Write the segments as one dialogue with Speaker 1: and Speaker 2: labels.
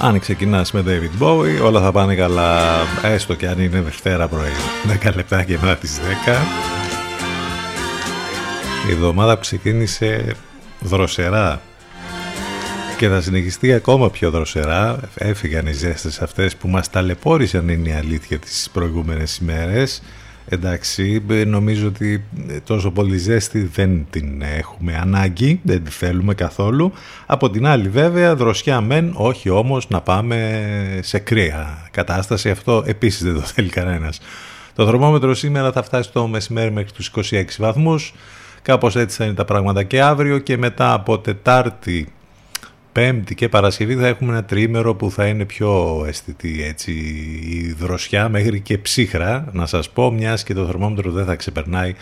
Speaker 1: Αν ξεκινάς με David Bowie, όλα θα πάνε καλά, έστω και αν είναι Δευτέρα πρωί. 10 λεπτάκια μετά τις 10. Η εβδομάδα που ξεκίνησε δροσερά και θα συνεχιστεί ακόμα πιο δροσερά. Έφυγαν οι ζέστες αυτές που μας ταλαιπώρησαν είναι η αλήθεια τις προηγούμενες ημέρες. Εντάξει, νομίζω ότι τόσο πολύ ζέστη δεν την έχουμε ανάγκη, δεν τη θέλουμε καθόλου. Από την άλλη βέβαια, δροσιά μεν, όχι όμως να πάμε σε κρύα κατάσταση. Αυτό επίσης δεν το θέλει κανένας. Το θερμόμετρο σήμερα θα φτάσει το μεσημέρι μέχρι τους 26 βαθμούς. Κάπως έτσι θα είναι τα πράγματα και αύριο και μετά από Τετάρτη Πέμπτη και Παρασκευή θα έχουμε ένα τρίμερο που θα είναι πιο αισθητή έτσι, η δροσιά μέχρι και ψύχρα να σας πω μιας και το θερμόμετρο δεν θα ξεπερνάει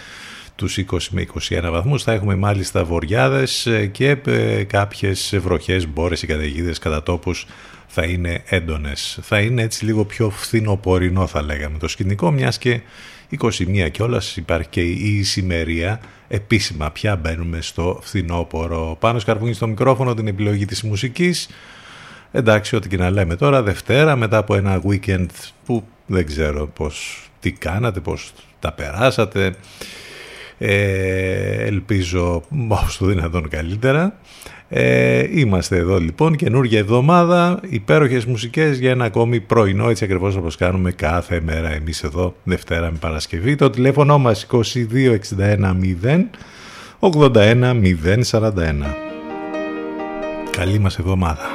Speaker 1: τους 20 με 21 βαθμούς θα έχουμε μάλιστα βοριάδες και ε, κάποιες βροχές, μπόρες ή καταιγίδες κατά τόπους θα είναι έντονες. Θα είναι έτσι λίγο πιο φθινοπορεινό θα λέγαμε το σκηνικό μιας και
Speaker 2: 21 κιόλας υπάρχει και η ησημερία επίσημα πια μπαίνουμε στο φθινόπωρο. Πάνω σκαρβούνι στο μικρόφωνο την επιλογή της μουσικής. Εντάξει ό,τι και να λέμε τώρα Δευτέρα μετά από ένα weekend που δεν ξέρω πώς τι κάνατε πώς τα περάσατε. Ε, ελπίζω όσο το δυνατόν καλύτερα ε, είμαστε εδώ λοιπόν, καινούργια εβδομάδα, υπέροχες μουσικές για ένα ακόμη πρωινό, έτσι ακριβώς όπως κάνουμε κάθε μέρα εμείς εδώ, Δευτέρα με Παρασκευή. Το τηλέφωνο μας 2261 0 81 041. Καλή μας εβδομάδα.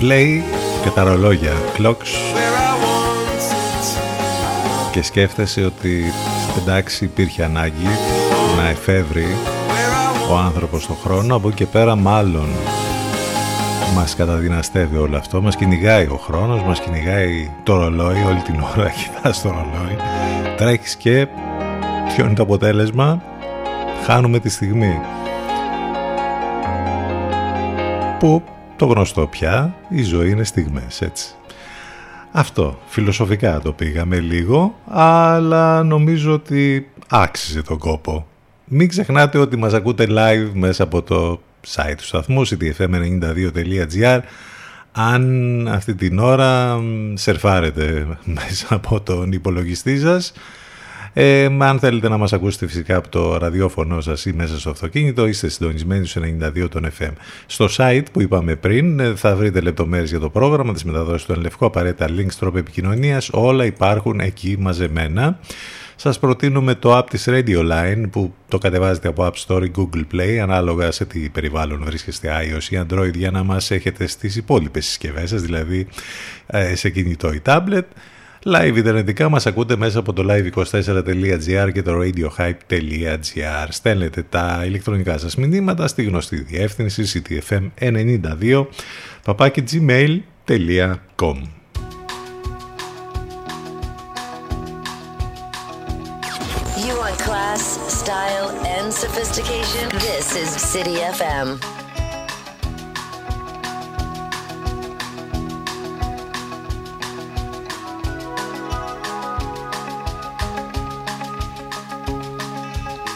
Speaker 1: Play και τα ρολόγια clocks. Και σκέφτεσαι ότι εντάξει υπήρχε ανάγκη να εφεύρει ο άνθρωπος τον χρόνο. Από εκεί και πέρα μάλλον μας καταδυναστεύει όλο αυτό. Μας κυνηγάει ο χρόνος μας κυνηγάει το ρολόι όλη την ώρα κοιτάς το ρολόι. Τρέχεις και ποιο είναι το αποτέλεσμα; Χάνουμε τη στιγμή. Που το γνωστό πια η ζωή είναι στιγμές έτσι αυτό, φιλοσοφικά το πήγαμε λίγο, αλλά νομίζω ότι άξιζε τον κόπο. Μην ξεχνάτε ότι μας ακούτε live μέσα από το site του σταθμού, ctfm92.gr, αν αυτή την ώρα σερφάρετε μέσα από τον υπολογιστή σας ε, αν θέλετε να μας ακούσετε φυσικά από το ραδιόφωνο σας ή μέσα στο αυτοκίνητο, είστε συντονισμένοι στους 92 των FM. Στο site που είπαμε πριν ε, θα βρείτε λεπτομέρειες για το πρόγραμμα, τις μεταδόσεις του Ενλευκό, απαραίτητα links, τρόπο επικοινωνίας, όλα υπάρχουν εκεί μαζεμένα. Σας προτείνουμε το app της Radio Line που το κατεβάζετε από App Store ή Google Play ανάλογα σε τι περιβάλλον βρίσκεστε iOS ή Android για να μας έχετε στις υπόλοιπες συσκευές σας, δηλαδή ε, σε κινητό ή tablet. Live ιντερνετικά μας ακούτε μέσα από το live24.gr και το radiohype.gr. Στέλνετε τα ηλεκτρονικά σας μηνύματα στη γνωστή διεύθυνση ctfm92 papakigmail.com
Speaker 3: You want class, style, and sophistication? This is City FM.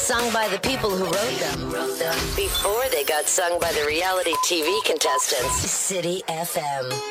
Speaker 3: Sung by the people who wrote them. Before they got sung by the reality TV contestants. City FM.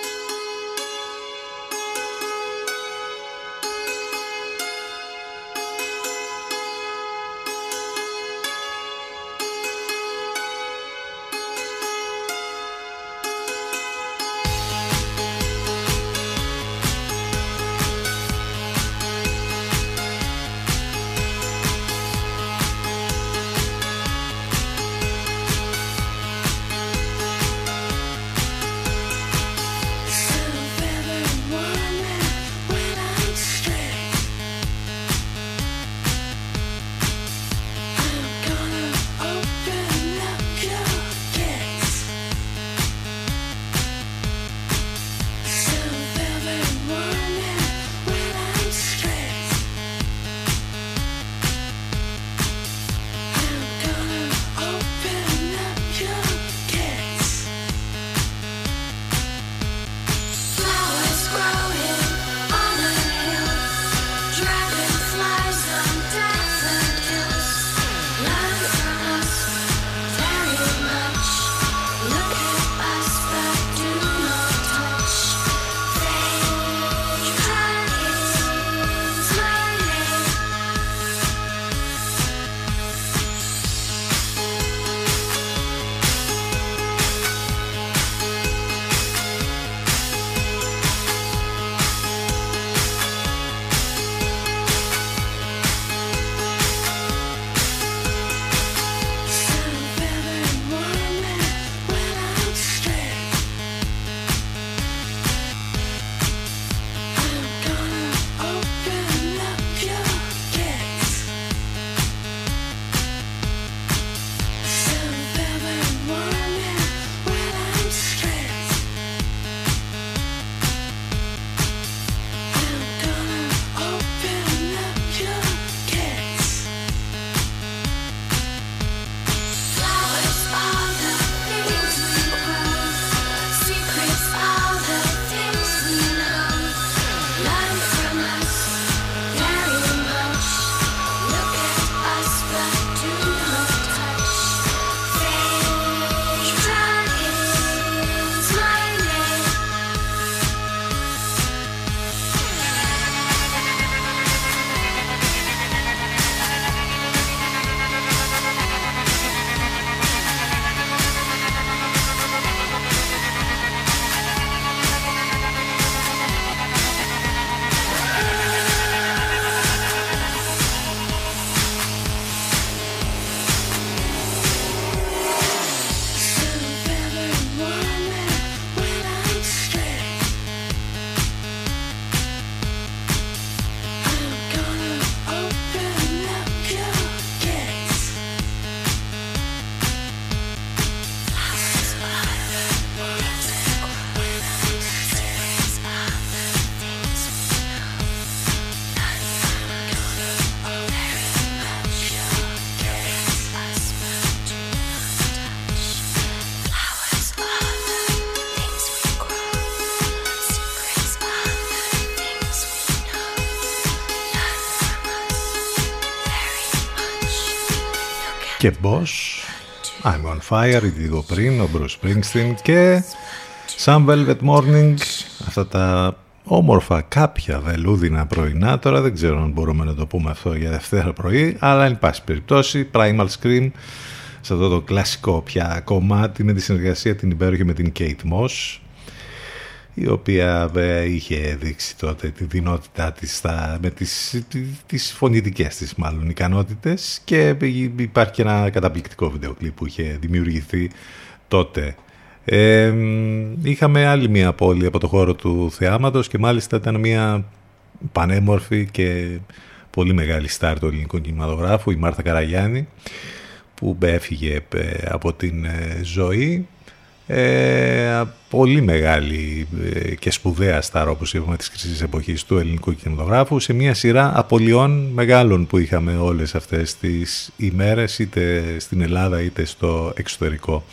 Speaker 1: Και Boss I'm on Fire, λίγο πριν, ο Bruce Springsteen και Some Velvet Morning αυτά τα όμορφα κάποια βελούδινα πρωινά. Τώρα δεν ξέρω αν μπορούμε να το πούμε αυτό για Δευτέρα πρωί αλλά εν πάση περιπτώσει Primal Scream σε αυτό το κλασικό πια κομμάτι με τη συνεργασία την υπέροχη με την Kate Moss η οποία ε, είχε δείξει τότε τη δυνότητά της στα, με τις, τις φωνητικές της μάλλον ικανότητες και υπάρχει και ένα καταπληκτικό βίντεο κλιπ που είχε δημιουργηθεί τότε. Ε, είχαμε άλλη μια πόλη από το χώρο του θεάματος και μάλιστα ήταν μια πανέμορφη και πολύ μεγάλη στάρ του ελληνικού κινηματογράφου, η Μάρθα Καραγιάννη που έφυγε ε, από την ε, ζωή ε, πολύ μεγάλη ε, και σπουδαία στάρ όπως είπαμε της κρίσης εποχής του ελληνικού κινηματογράφου σε μια σειρά απολειών μεγάλων που είχαμε όλες αυτές τις ημέρες είτε στην Ελλάδα είτε στο εξωτερικό.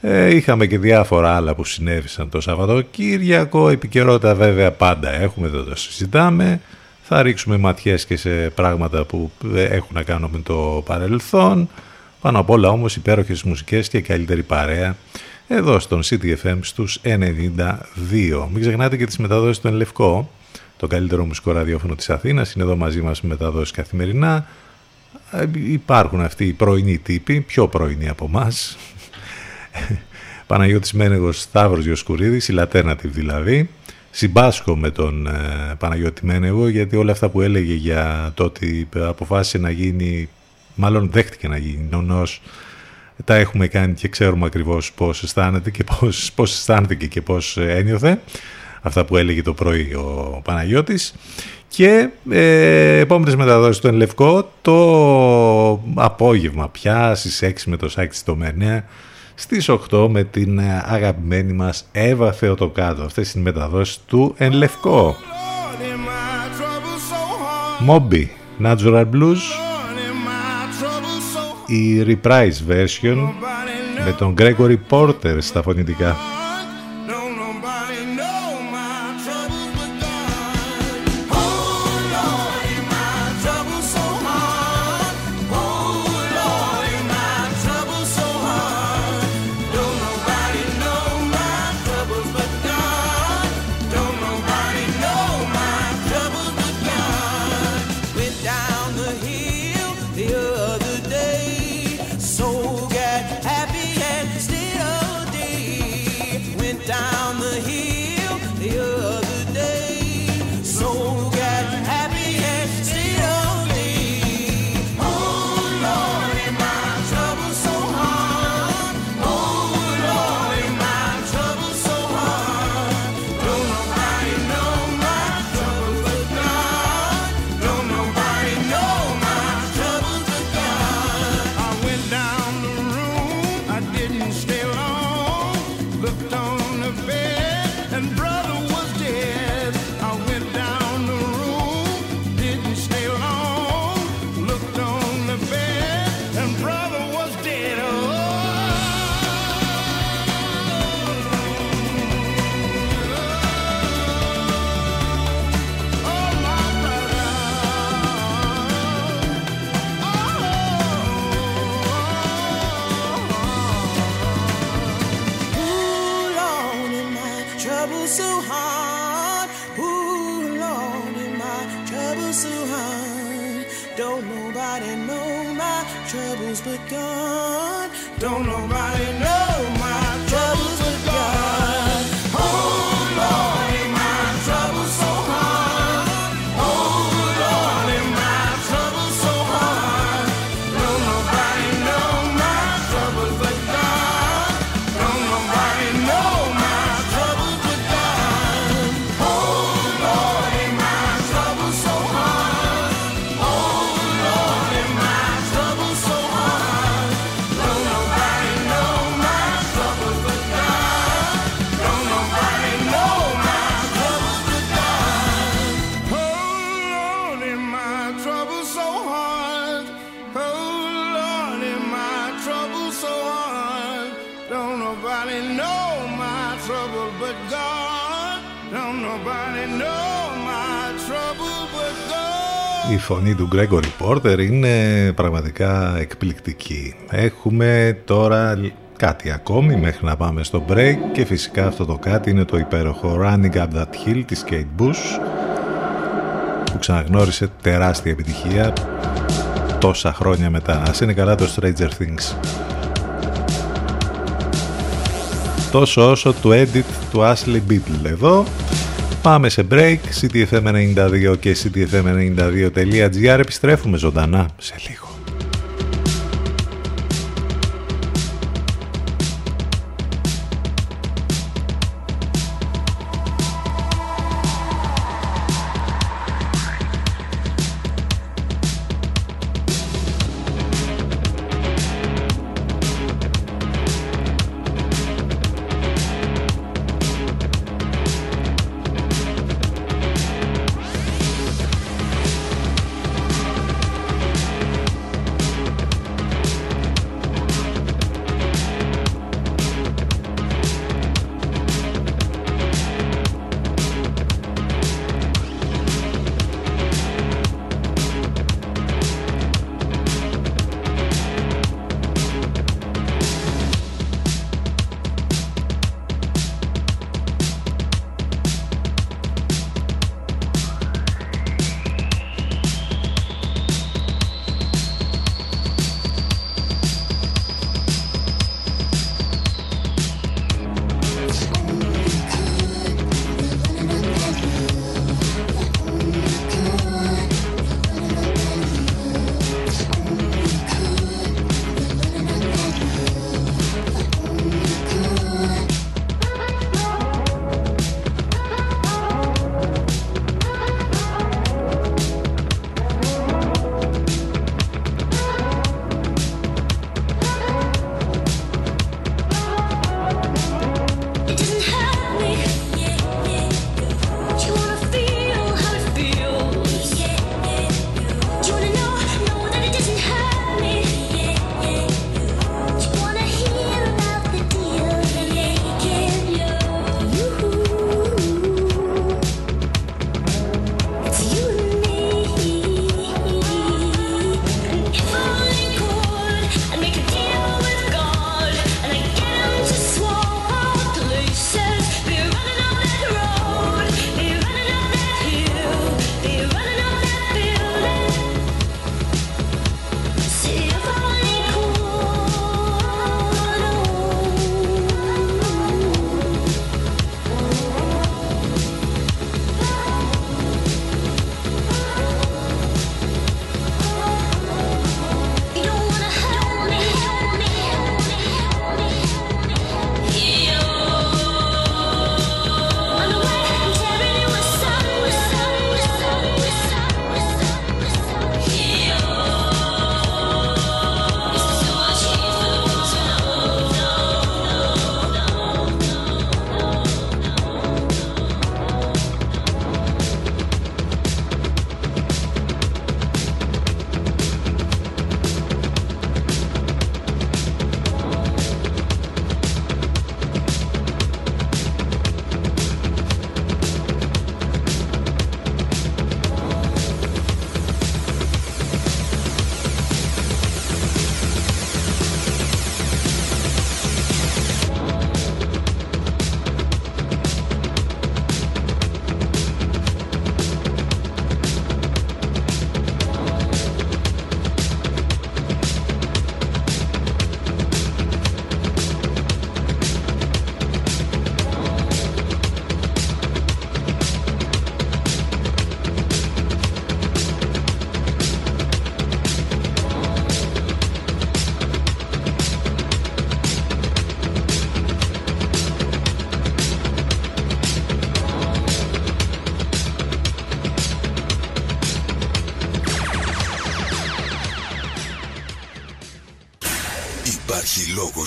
Speaker 1: Ε, είχαμε και διάφορα άλλα που συνέβησαν το Σαββατοκύριακο, επικαιρότητα βέβαια πάντα έχουμε, δεν το συζητάμε. Θα ρίξουμε ματιές και σε πράγματα που έχουν να κάνουν με το παρελθόν. Πάνω απ' όλα όμως υπέροχες μουσικές και καλύτερη παρέα εδώ στον CTFM στους 92. Μην ξεχνάτε και τις μεταδόσεις του Ενλευκό, το καλύτερο μουσικό ραδιόφωνο της Αθήνας. Είναι εδώ μαζί μας με μεταδόσεις καθημερινά. Ε, υπάρχουν αυτοί οι πρωινοί τύποι, πιο πρωινοί από εμάς. Παναγιώτης Μένεγος, Σταύρος Ιωσκουρίδης, η Laternative δηλαδή. Συμπάσχω με τον ε, Παναγιώτη Μένεγο γιατί όλα αυτά που έλεγε για το ότι αποφάσισε να γίνει μάλλον δέχτηκε να γίνει. Νονός τα έχουμε κάνει και ξέρουμε ακριβώς πώς αισθάνεται και πώς, πώς αισθάνεται και πώς ένιωθε. Αυτά που έλεγε το πρωί ο Παναγιώτης. Και ε, επόμενες μεταδόσεις του Ενλευκό το απόγευμα πια στις 6 με το Σάκη στο Μένεα στις 8 με την αγαπημένη μας Εύα Θεοτοκάτω αυτές είναι οι μεταδόσεις του Ενλευκό Μόμπι Natural Blues η reprise version με τον Gregory Porter στα φωνητικά.
Speaker 4: Φωνή του Gregory Porter είναι πραγματικά εκπληκτική. Έχουμε τώρα κάτι ακόμη μέχρι να πάμε στο break και φυσικά αυτό το κάτι είναι το υπέροχο Running Up That Hill της Kate Bush που ξαναγνώρισε τεράστια επιτυχία τόσα χρόνια μετά. Ας είναι καλά το Stranger Things. Τόσο όσο το edit του Ashley Beatle εδώ. Πάμε σε break, ctfm92 και ctfm92.gr επιστρέφουμε ζωντανά σε λίγο.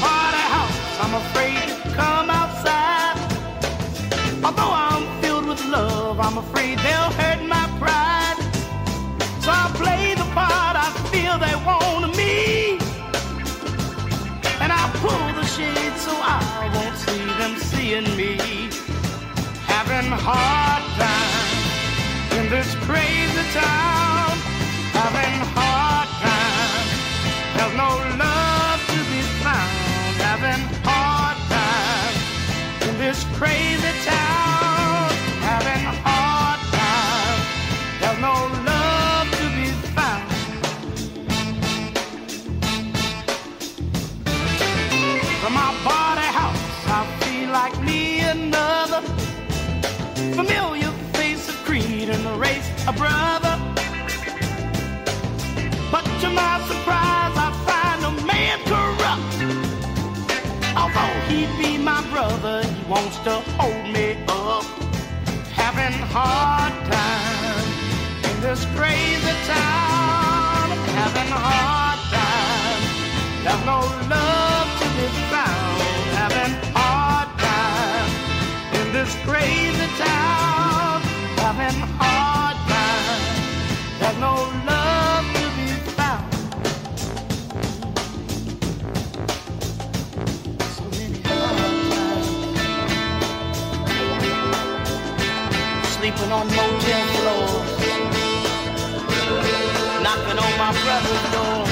Speaker 5: party house. I'm afraid to come outside. Although I'm filled with love, I'm afraid they'll hurt my pride. So I play the part I feel they want me. And I pull the shade so I won't see them seeing me. Having hard time in this crazy time. A brother. But to my surprise, I find a man corrupt. Although he be my brother, he wants to hold me up. Having hard time in this crazy town. Having hard time. There's no love to be found. Having hard time in this crazy town. Times. On motel floors. Knocking on my brother's door.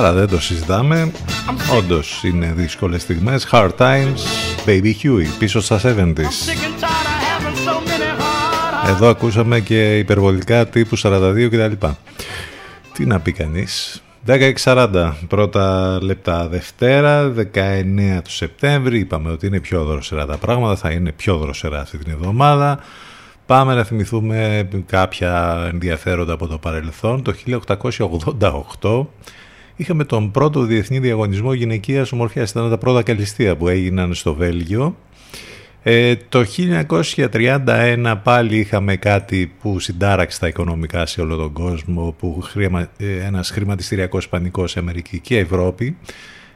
Speaker 1: Καλά, δεν το συζητάμε. Όντως είναι δύσκολες στιγμές. Hard times, Baby Huey, πίσω στα 70s.
Speaker 5: Sick and tired of having so many hard
Speaker 1: Εδώ ακούσαμε και υπερβολικά τύπου 42 κτλ. Τι να πει κανείς. 16.40 πρώτα λεπτά Δευτέρα, 19 του Σεπτέμβρη. Είπαμε ότι είναι πιο δροσερά τα πράγματα, θα είναι πιο δροσερά αυτή την εβδομάδα. Πάμε να θυμηθούμε κάποια ενδιαφέροντα από το παρελθόν. Το 1888 είχαμε τον πρώτο διεθνή διαγωνισμό γυναικείας ομορφιάς. Ήταν τα πρώτα καλυστία που έγιναν στο Βέλγιο. Ε, το 1931 πάλι είχαμε κάτι που συντάραξε τα οικονομικά σε όλο τον κόσμο, που χρημα, ε, ένας χρηματιστηριακός πανικός σε Αμερική και Ευρώπη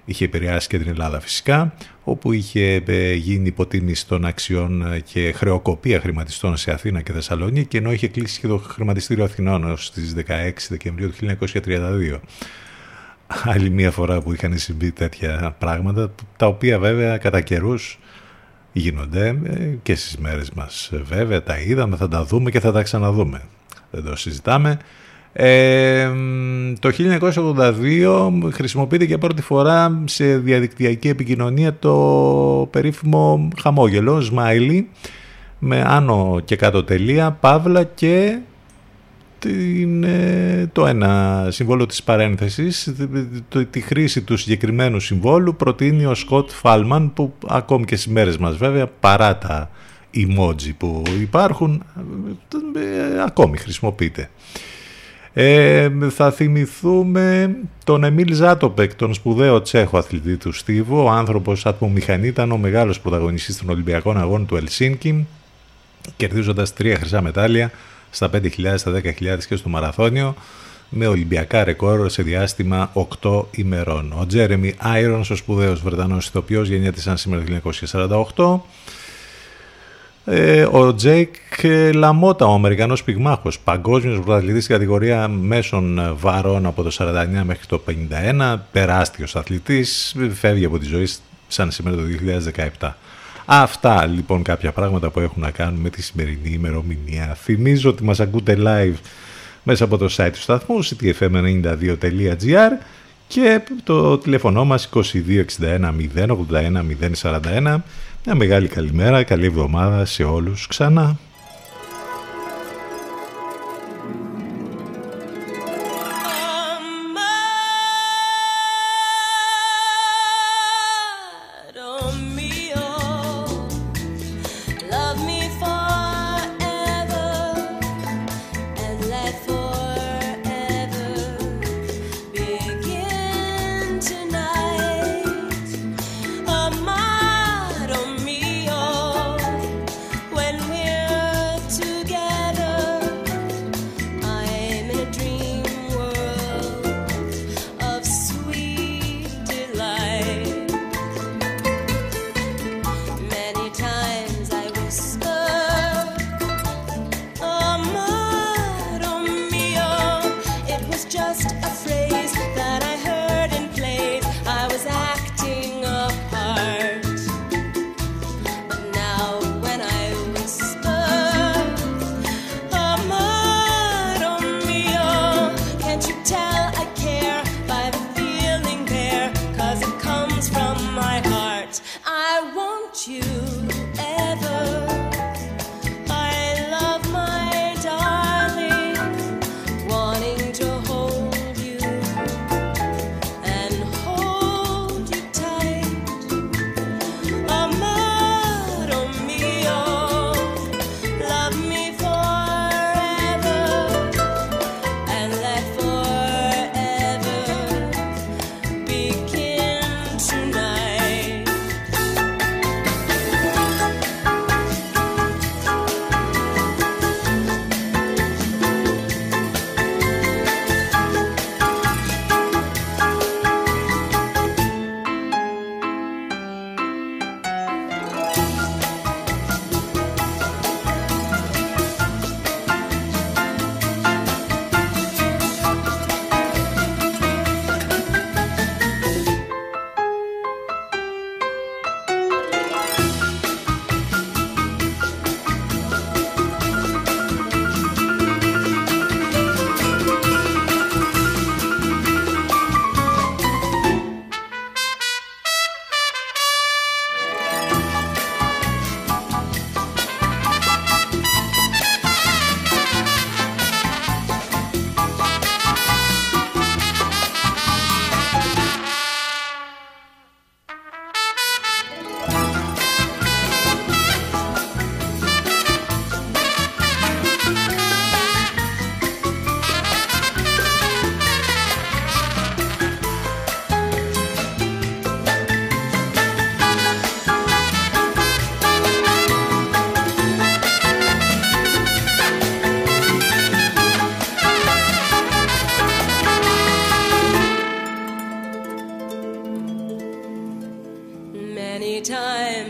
Speaker 1: είχε επηρεάσει και την Ελλάδα φυσικά, όπου είχε ε, γίνει υποτίμηση των αξιών και χρεοκοπία χρηματιστών σε Αθήνα και Θεσσαλονίκη, ενώ είχε κλείσει και το χρηματιστήριο Αθηνών ως στις 16 Δεκεμβρίου του 1932 άλλη μία φορά που είχαν συμβεί τέτοια πράγματα, τα οποία βέβαια κατά καιρούς γίνονται ε, και στις μέρες μας. Ε, Βέβαια τα είδαμε, θα τα δούμε και θα τα ξαναδούμε. Δεν το συζητάμε. Ε, το 1982 χρησιμοποιείται για πρώτη φορά σε διαδικτυακή επικοινωνία το περίφημο χαμόγελο, smiley, με άνω και κάτω τελεία, παύλα και την, ε, το ένα συμβόλο της παρένθεσης, το, τη χρήση του συγκεκριμένου συμβόλου προτείνει ο Σκοτ Φάλμαν που ακόμη και στις μέρες μας βέβαια παρά τα emoji που υπάρχουν ε, ακόμη χρησιμοποιείται. Ε, θα θυμηθούμε τον Εμίλ Ζάτοπεκ, τον σπουδαίο Τσέχο αθλητή του Στίβου, ο άνθρωπος ατμομηχανή ήταν ο μεγάλος πρωταγωνιστής των Ολυμπιακών Αγώνων του Ελσίνκι, κερδίζοντας τρία χρυσά μετάλλια στα 5.000, στα 10.000 και στο μαραθώνιο με Ολυμπιακά ρεκόρ σε διάστημα 8 ημερών. Ο Τζέρεμι Άιρονς, ο σπουδαίος Βρετανός ηθοποιός, γεννιέται σαν σήμερα το 1948. Ε, ο Τζέικ Λαμότα, ο Αμερικανός πυγμάχος, παγκόσμιος πρωταθλητής στην κατηγορία μέσων βαρών από το 49 μέχρι το 51, τεράστιος αθλητής, φεύγει από τη ζωή σαν σήμερα το 2017. Αυτά λοιπόν κάποια πράγματα που έχουν να κάνουν με τη σημερινή ημερομηνία. Θυμίζω ότι μας ακούτε live μέσα από το site του σταθμού ctfm92.gr και το τηλέφωνο μας 2261 081 041 μια μεγάλη καλημέρα, καλή εβδομάδα σε όλους ξανά.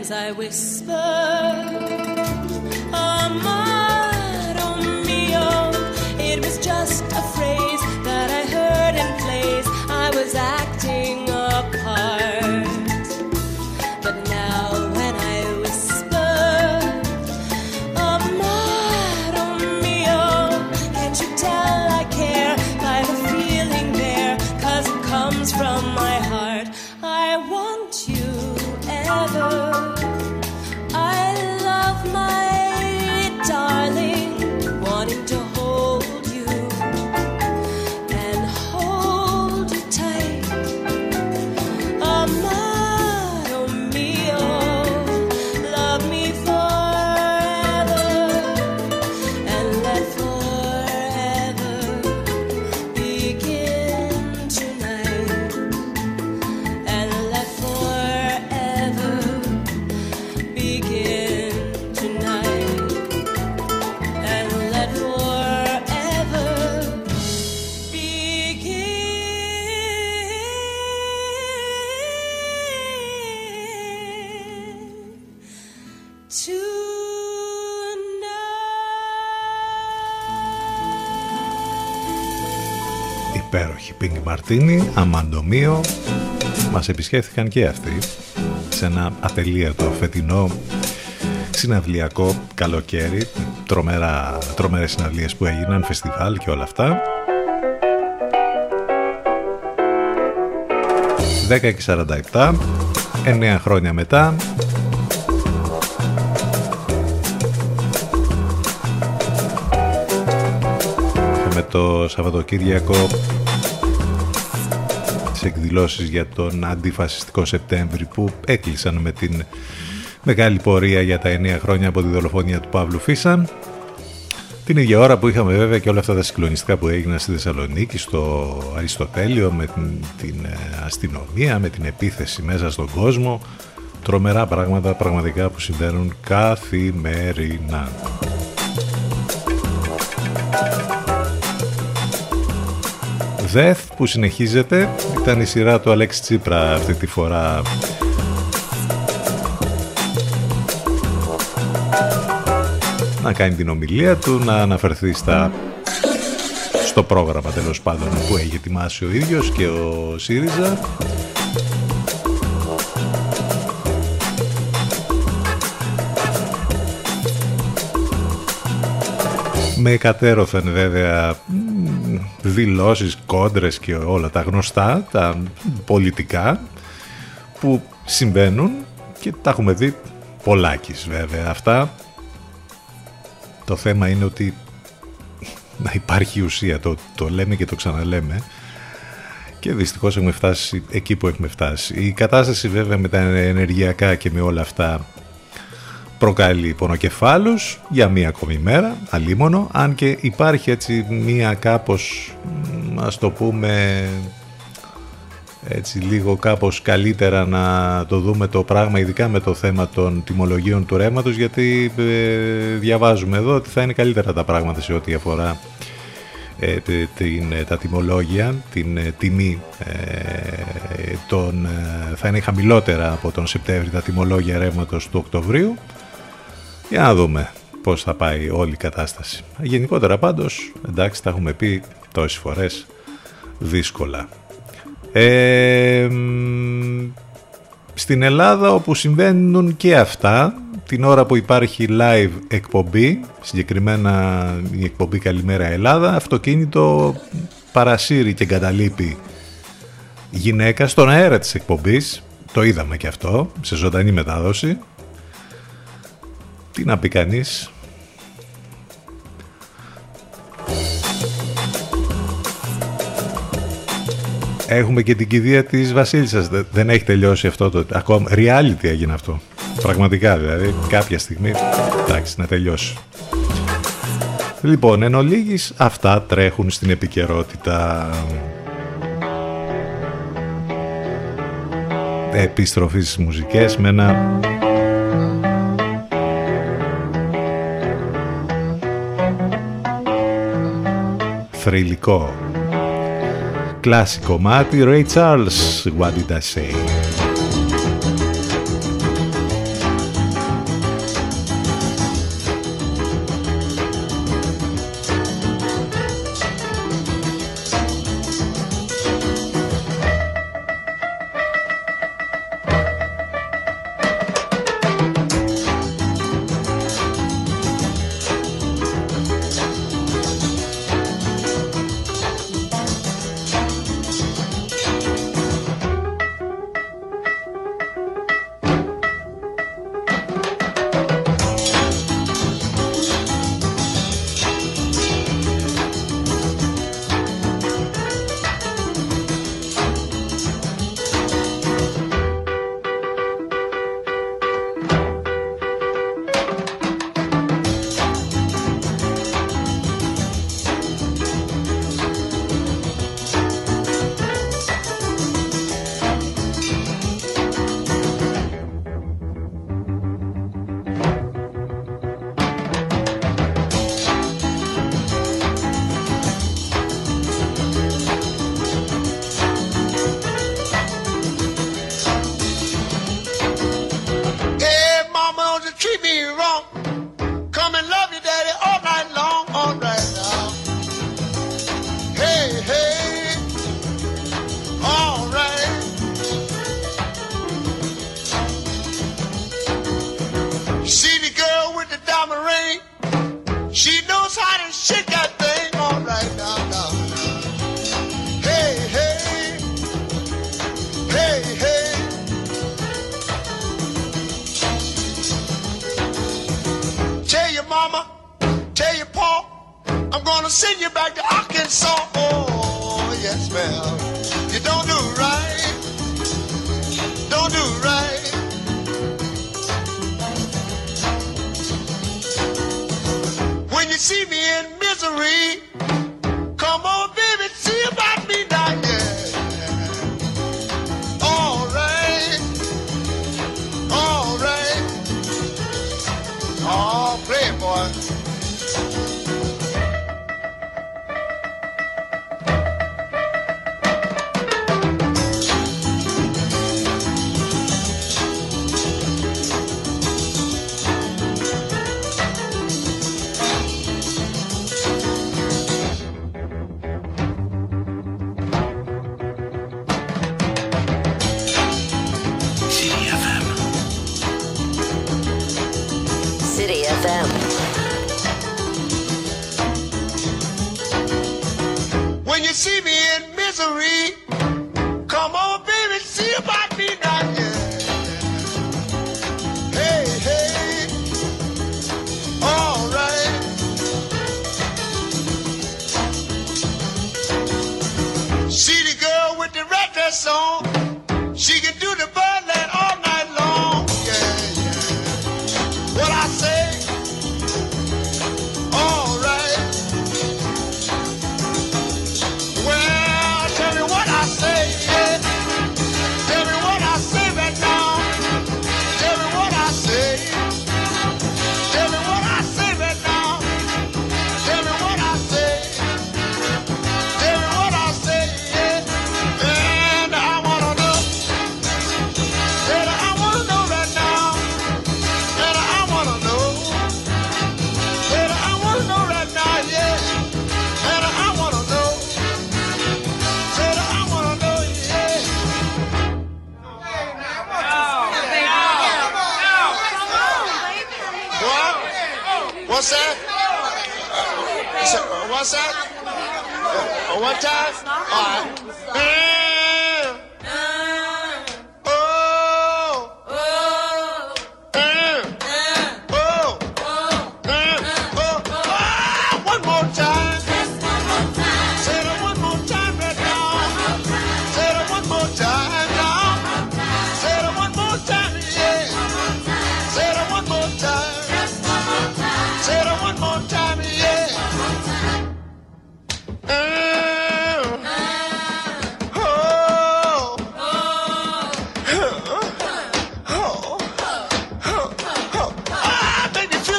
Speaker 1: as I whisper among Μαρτίνι, Αμαντομίο μας επισκέφθηκαν και αυτοί σε ένα ατελείωτο φετινό συναυλιακό καλοκαίρι. Τρομερά, τρομερές συναυλίες που έγιναν, φεστιβάλ και όλα αυτά. 10 και 47, 9 χρόνια μετά. με το Σαββατοκύριακο τις εκδηλώσεις για τον αντιφασιστικό Σεπτέμβρη που έκλεισαν με την μεγάλη πορεία για τα 9 χρόνια από τη δολοφονία του Παύλου Φίσα την ίδια ώρα που είχαμε βέβαια και όλα αυτά τα συγκλονιστικά που έγιναν στη Θεσσαλονίκη, στο Αριστοτέλειο, με την, την ε, αστυνομία, με την επίθεση μέσα στον κόσμο. Τρομερά πράγματα πραγματικά που συμβαίνουν καθημερινά. Δεθ που συνεχίζεται ήταν η σειρά του Αλέξη Τσίπρα αυτή τη φορά να κάνει την ομιλία του, να αναφερθεί στα, στο πρόγραμμα τέλος πάντων που έχει ετοιμάσει ο ίδιος και ο ΣΥΡΙΖΑ. Με κατέρωθεν βέβαια δηλώσεις, κόντρες και όλα τα γνωστά, τα πολιτικά που συμβαίνουν και τα έχουμε δει πολλάκις βέβαια αυτά το θέμα είναι ότι να υπάρχει ουσία, το, το λέμε και το ξαναλέμε και δυστυχώς έχουμε φτάσει εκεί που έχουμε φτάσει. Η κατάσταση βέβαια με τα ενεργειακά και με όλα αυτά προκαλεί πονοκεφάλους για μία ακόμη μέρα, αλίμονο, αν και υπάρχει έτσι μία κάπως, ας το πούμε, έτσι λίγο κάπως καλύτερα να το δούμε το πράγμα ειδικά με το θέμα των τιμολογίων του ρεύματος, γιατί ε, διαβάζουμε εδώ ότι θα είναι καλύτερα τα πράγματα σε ό,τι αφορά ε, την, τα τιμολόγια, την ε, τιμή των, θα είναι χαμηλότερα από τον Σεπτέμβρη τα τιμολόγια ρεύματος του Οκτωβρίου για να δούμε πώς θα πάει όλη η κατάσταση. Γενικότερα πάντως, εντάξει τα έχουμε πει τόσες φορές, δύσκολα. Στην Ελλάδα όπου συμβαίνουν και αυτά την ώρα που υπάρχει live εκπομπή συγκεκριμένα η εκπομπή Καλημέρα Ελλάδα αυτοκίνητο παρασύρει και εγκαταλείπει γυναίκα στον αέρα της εκπομπής. Το είδαμε και αυτό σε ζωντανή μετάδοση τι να πει κανείς; Έχουμε και την κηδεία της Βασίλισσας. Δεν έχει τελειώσει αυτό το... Ακόμα reality έγινε αυτό. Πραγματικά δηλαδή. Κάποια στιγμή. Εντάξει, να τελειώσει. Λοιπόν, εν ολίγης, αυτά τρέχουν στην επικαιρότητα. Επιστροφή στις μουσικές με ένα θρηλυκό κλασικό μάτι Ray Charles What did I say
Speaker 3: See the girl with the diamond ring? She knows how to shake that thing all right now, now. Hey, hey, hey, hey. Tell your mama, tell your pa, I'm gonna send you back to Arkansas. Oh, yes, ma'am. See me in misery.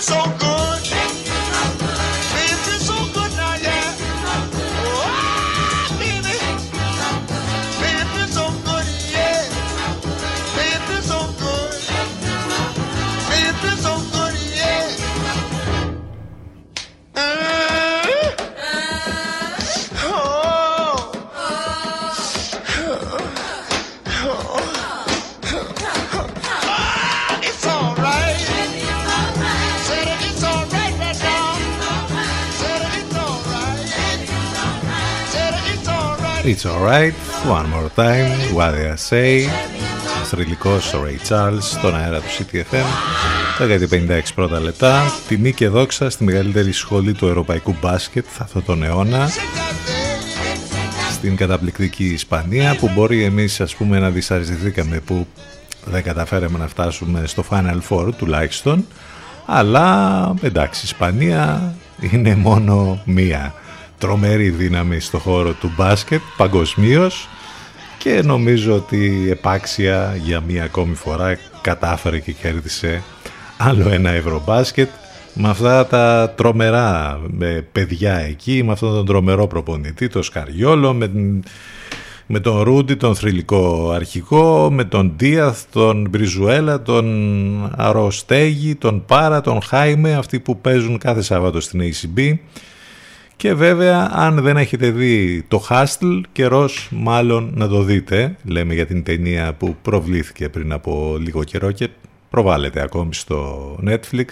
Speaker 3: So good. It's
Speaker 1: alright, one more time, what did I say Θρηλυκός ο Ray Charles στον αέρα του CTFM Τα 56 πρώτα λεπτά. Τιμή και δόξα στη μεγαλύτερη σχολή του ευρωπαϊκού μπάσκετ αυτόν τον αιώνα. Στην καταπληκτική Ισπανία που μπορεί εμείς ας πούμε να δυσαρεστηθήκαμε που δεν καταφέραμε να φτάσουμε στο Final Four τουλάχιστον. Αλλά εντάξει η Ισπανία είναι μόνο μία τρομερή δύναμη στο χώρο του μπάσκετ παγκοσμίως και νομίζω ότι επάξια για μία ακόμη φορά κατάφερε και κέρδισε άλλο ένα ευρωμπάσκετ με αυτά τα τρομερά με παιδιά εκεί, με αυτόν τον τρομερό προπονητή, το Σκαριόλο, με, με τον Ρούντι, τον θρηλυκό αρχικό, με τον Ντίαθ, τον Μπριζουέλα, τον Αροστέγη, τον Πάρα, τον Χάιμε, αυτοί που παίζουν κάθε Σάββατο στην ACB. Και βέβαια αν δεν έχετε δει το Hustle, καιρός μάλλον να το δείτε. Λέμε για την ταινία που προβλήθηκε πριν από λίγο καιρό και προβάλλεται ακόμη στο Netflix.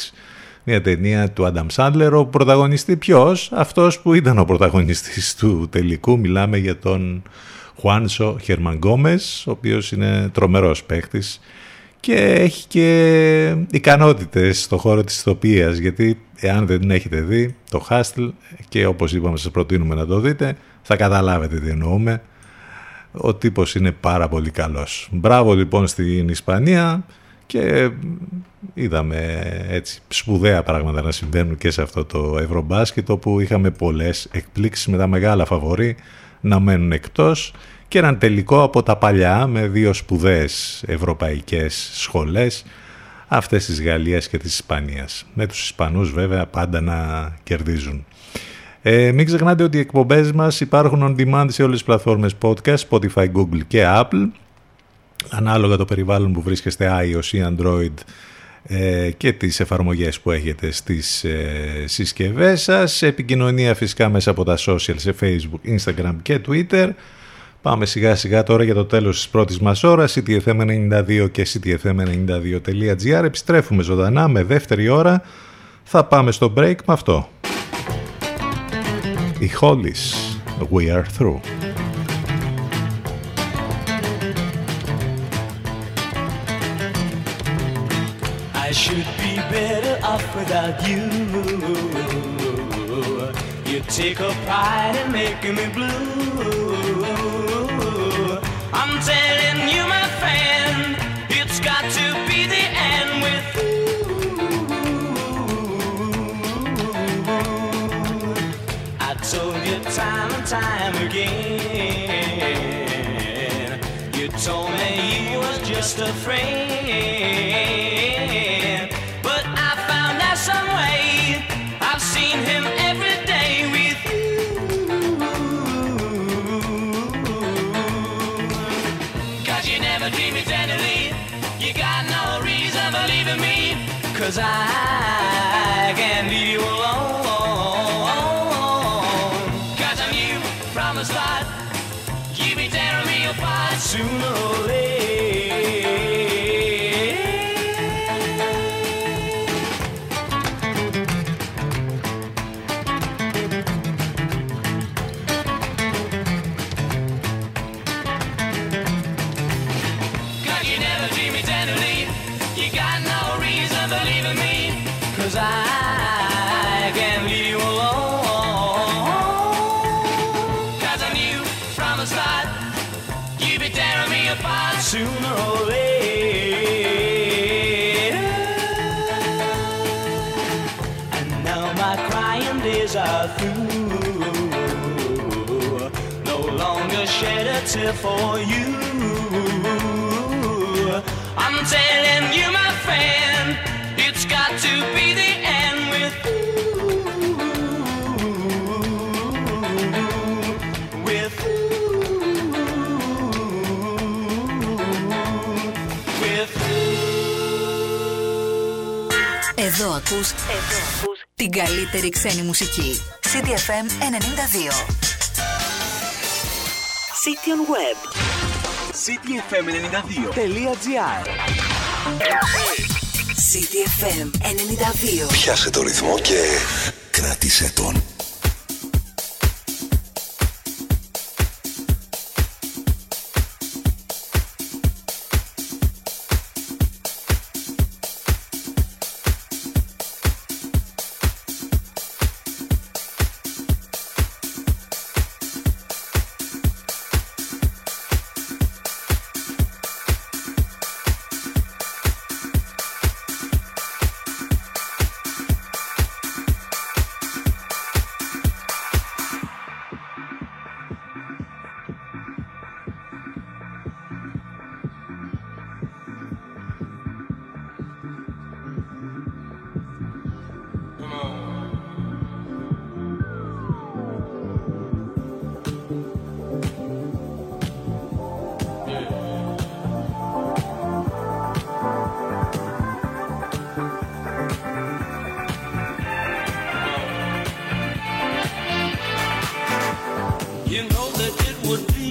Speaker 1: Μια ταινία του Adam Sandler, ο πρωταγωνιστή ποιος, αυτός που ήταν ο πρωταγωνιστής του τελικού. Μιλάμε για τον Χουάνσο Χερμαγκόμες, ο οποίος είναι τρομερός παίχτης και έχει και ικανότητες στο χώρο της ηθοποιίας γιατί εάν δεν την έχετε δει το Hustle και όπως είπαμε σας προτείνουμε να το δείτε θα καταλάβετε τι εννοούμε. Ο τύπος είναι πάρα πολύ καλός. Μπράβο λοιπόν στην Ισπανία και είδαμε έτσι σπουδαία πράγματα να συμβαίνουν και σε αυτό το Ευρωμπάσκετ όπου είχαμε πολλές εκπλήξεις με τα μεγάλα φαβορή να μένουν εκτός και έναν τελικό από τα παλιά με δύο σπουδαίες ευρωπαϊκές σχολές αυτές της Γαλλίας και της Ισπανίας. Με τους Ισπανούς βέβαια πάντα να κερδίζουν. Ε, μην ξεχνάτε ότι οι εκπομπές μας υπάρχουν on demand σε όλες τις πλατφόρμες podcast, Spotify, Google και Apple. Ανάλογα το περιβάλλον που βρίσκεστε iOS ή Android ε, και τις εφαρμογές που έχετε στις ε, συσκευές σας. Επικοινωνία φυσικά μέσα από τα social σε Facebook, Instagram και Twitter. Πάμε σιγά σιγά τώρα για το τέλος της πρώτης μας ώρας, ctfm92 και ctfm92.gr. Επιστρέφουμε ζωντανά με δεύτερη ώρα. Θα πάμε στο break με αυτό. Οι Hollies, We Are Through.
Speaker 6: I should be better off without you. You take a pride in making me blue. I'm telling you, my friend, it's got to be the end with you. I told you time and time again. You told me you was just a friend, Cause I shed a tear for you. I'm telling you, my friend, it's got to be the end with you. With you. With
Speaker 7: Εδώ ακούς, εδώ ακούς την καλύτερη ξένη μουσική. CDFM 92.
Speaker 8: City on Web.
Speaker 9: cityfm92.gr
Speaker 7: CDFM 92.
Speaker 10: Πιάσε το ρυθμό και κράτησε τον.
Speaker 11: would
Speaker 1: be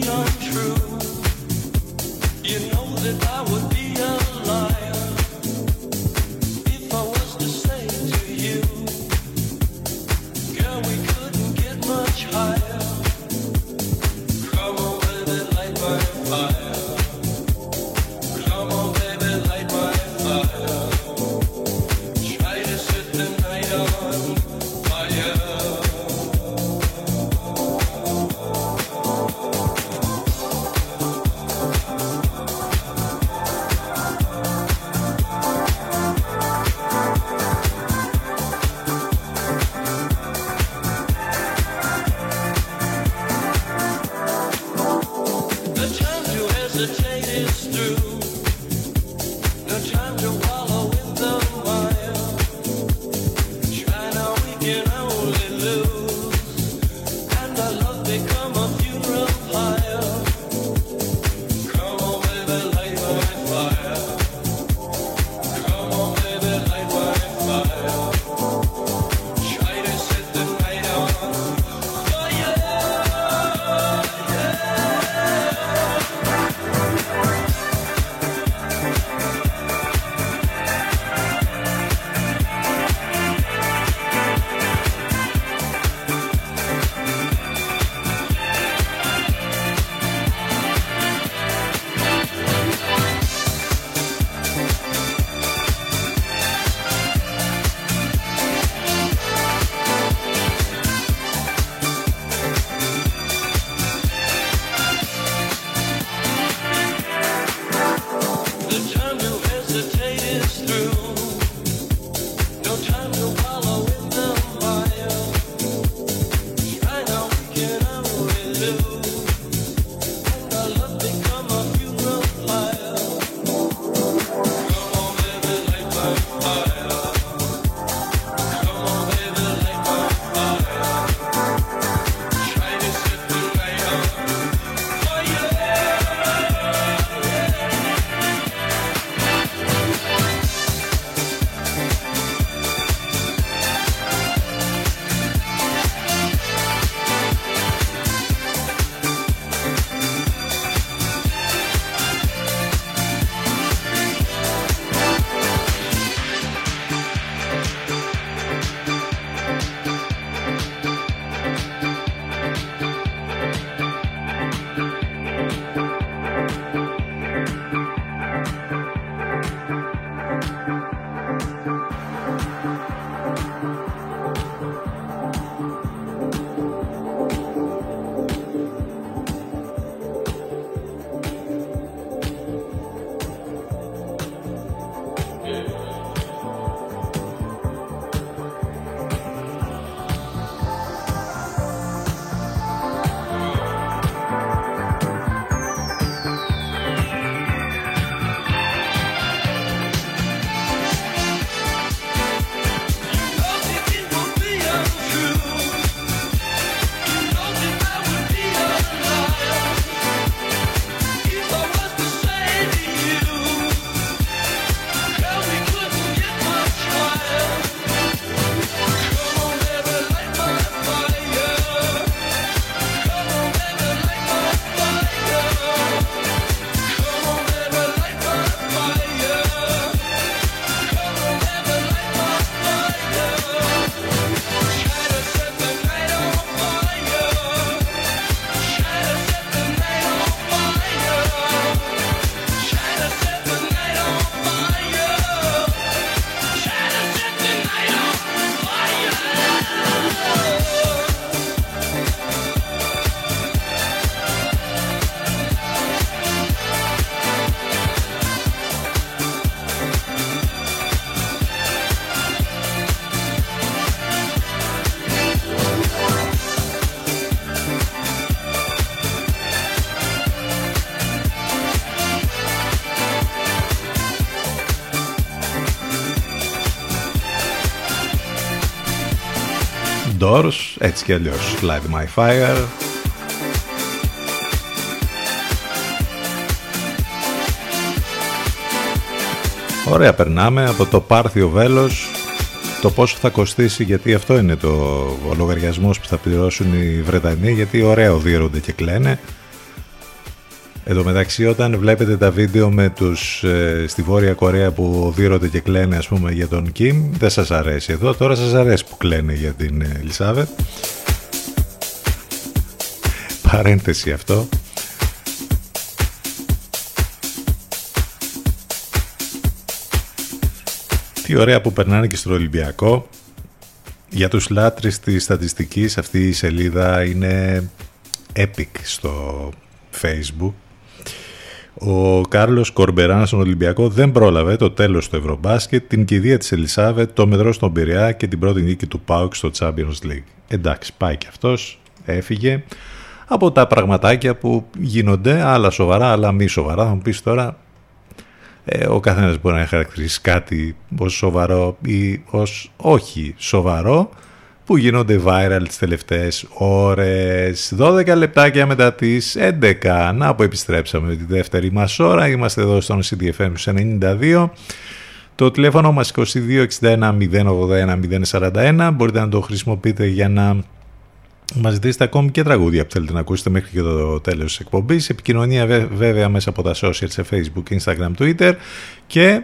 Speaker 1: έτσι κι αλλιώς. Light My Fire. Ωραία περνάμε από το Πάρθιο Βέλος το πόσο θα κοστίσει γιατί αυτό είναι το, ο λογαριασμός που θα πληρώσουν οι Βρετανοί γιατί ωραία οδύρονται και κλαίνε εδώ μεταξύ όταν βλέπετε τα βίντεο με τους ε, στη Βόρεια Κορέα που οδύρονται και κλαίνε ας πούμε για τον Κιμ δεν σας αρέσει εδώ τώρα σας αρέσει που κλαίνε για την ε, Ελισάβετ παρένθεση αυτό Τι ωραία που περνάνε και στο Ολυμπιακό. Για τους λάτρεις της στατιστικής αυτή η σελίδα είναι epic στο facebook. Ο Κάρλος Κορμπεράν στον Ολυμπιακό δεν πρόλαβε το τέλος του Ευρωμπάσκετ, την κηδεία της Ελισάβετ, το μετρό στον Πειραιά και την πρώτη νίκη του ΠΑΟΚ στο Champions League. Εντάξει, πάει και αυτός, έφυγε. Από τα πραγματάκια που γίνονται, άλλα σοβαρά, άλλα μη σοβαρά. Θα μου πεις τώρα, ε, ο καθένας μπορεί να χαρακτηρίσει κάτι ως σοβαρό ή ως όχι σοβαρό που γίνονται viral τις τελευταίες ώρες. 12 λεπτάκια μετά τις 11 να που επιστρέψαμε με τη δεύτερη μας ώρα. Είμαστε εδώ στον CDFM 92 το τηλέφωνο μας 2261 081 041 μπορείτε να το χρησιμοποιείτε για να Μας ζητήσετε ακόμη και τραγούδια που θέλετε να ακούσετε μέχρι και το τέλος της εκπομπής. Επικοινωνία βέβαια μέσα από τα social σε Facebook, Instagram, Twitter. Και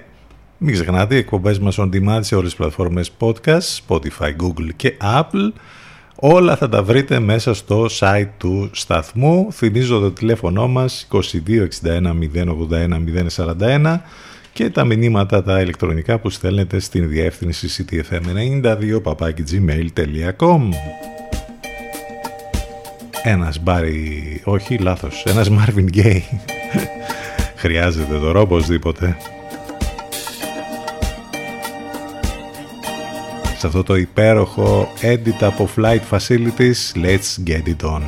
Speaker 1: μην ξεχνάτε οι εκπομπές μας on demand σε όλες τις πλατφόρμες podcast, Spotify, Google και Apple. Όλα θα τα βρείτε μέσα στο site του σταθμού. Θυμίζω το τηλέφωνο μας 2261 081 041 και τα μηνύματα τα ηλεκτρονικά που στέλνετε στην διεύθυνση ctfm92 ένας Μπάρι, όχι λάθος, ένας Μάρβιν Γκέι. Χρειάζεται τώρα οπωσδήποτε. Σε αυτό το υπέροχο edit από Flight Facilities, let's get it on.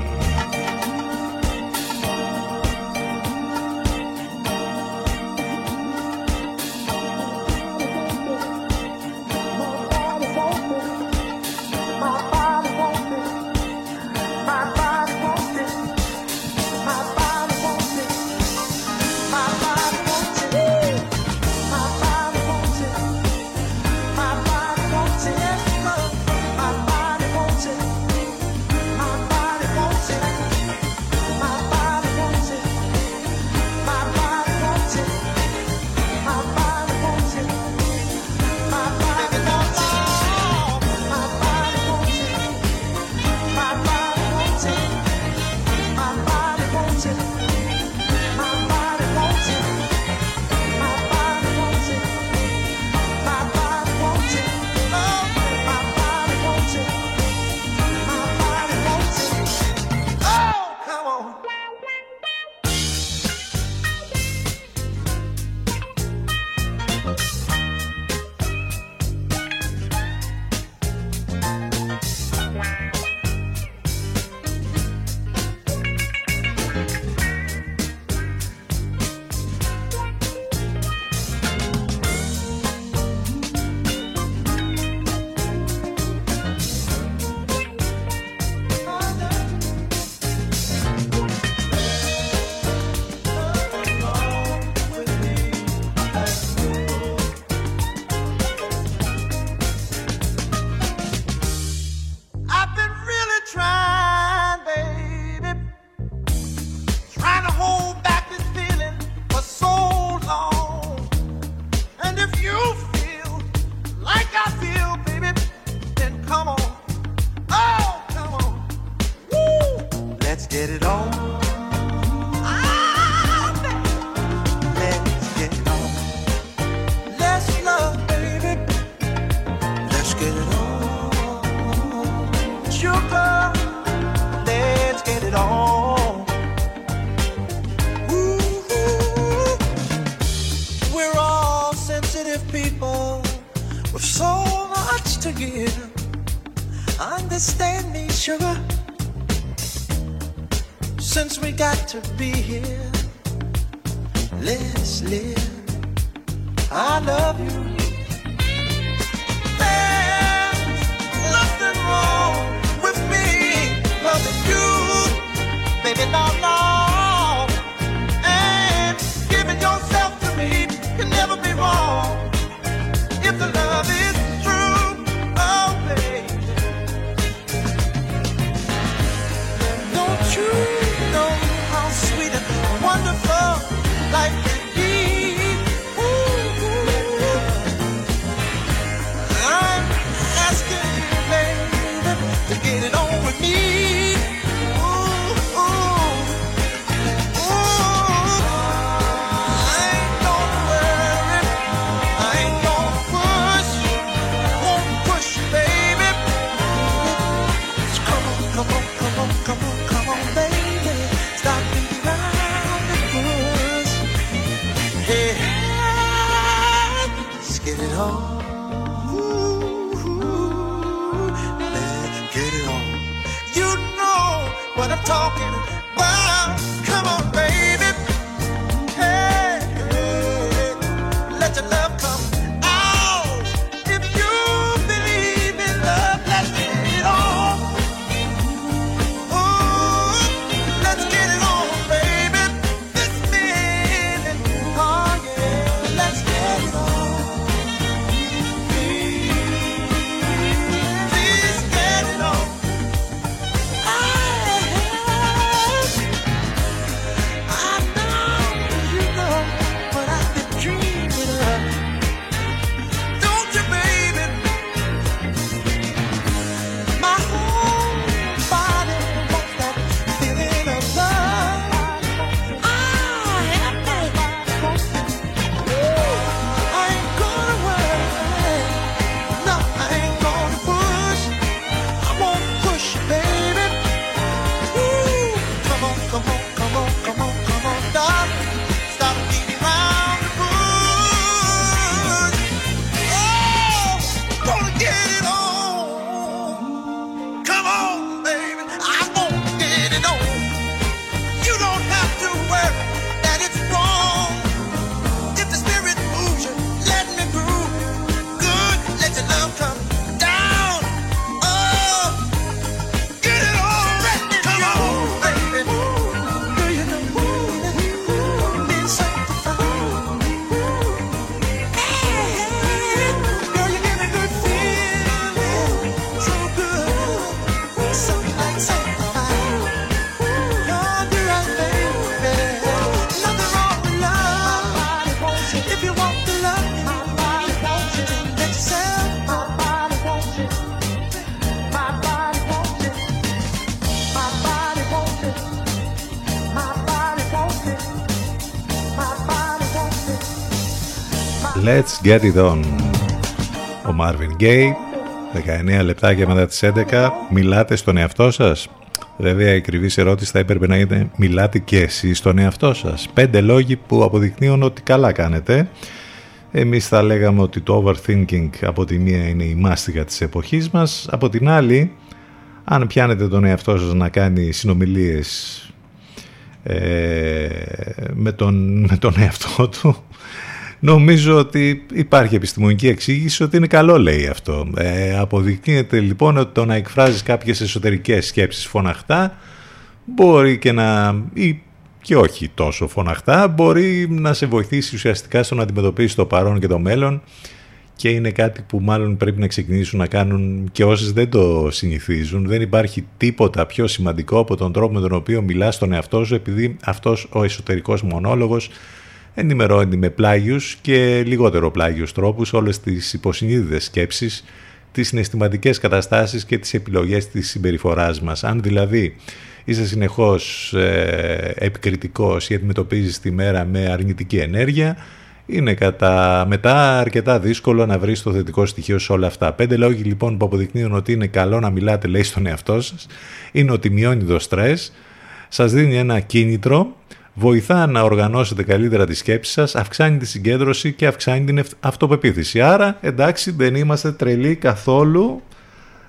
Speaker 6: Let's get it on.
Speaker 1: Ο Marvin Gaye, 19 λεπτάκια μετά τις 11, μιλάτε στον εαυτό σας; Βέβαια η ακριβή ερώτηση θα έπρεπε να είναι μιλάτε και εσείς στον εαυτό σας; Πέντε λόγοι που αποδεικνύουν ότι καλά κάνετε. Εμείς θα λέγαμε ότι το overthinking από τη μία είναι η μάστιγα της εποχής μας. Από την άλλη, αν πιάνετε τον εαυτό σας να κάνει συνομιλίες ε, με, τον, με τον εαυτό του νομίζω ότι υπάρχει επιστημονική εξήγηση ότι είναι καλό λέει αυτό ε, αποδεικνύεται λοιπόν ότι το να εκφράζεις κάποιες εσωτερικές σκέψεις φωναχτά μπορεί και να ή και όχι τόσο φωναχτά μπορεί να σε βοηθήσει ουσιαστικά στο να αντιμετωπίσεις το παρόν και το μέλλον και είναι κάτι που μάλλον πρέπει να ξεκινήσουν να κάνουν και όσες δεν το συνηθίζουν. Δεν υπάρχει τίποτα πιο σημαντικό από τον τρόπο με τον οποίο μιλάς στον εαυτό σου επειδή αυτός ο εσωτερικός μονόλογος ενημερώνει με πλάγιους και λιγότερο πλάγιους τρόπους όλες τις υποσυνείδητες σκέψεις, τις συναισθηματικές καταστάσεις και τις επιλογές της συμπεριφοράς μας. Αν δηλαδή είσαι συνεχώς ε, επικριτικός ή αντιμετωπίζεις τη μέρα με αρνητική ενέργεια, είναι κατά μετά αρκετά δύσκολο να βρεις το θετικό στοιχείο σε όλα αυτά. Πέντε λόγοι λοιπόν που αποδεικνύουν ότι είναι καλό να μιλάτε λέει στον εαυτό σας είναι ότι μειώνει το στρες, σας δίνει ένα κίνητρο, βοηθά να οργανώσετε καλύτερα τη σκέψη σας, αυξάνει τη συγκέντρωση και αυξάνει την αυτοπεποίθηση. Άρα εντάξει δεν είμαστε τρελοί καθόλου,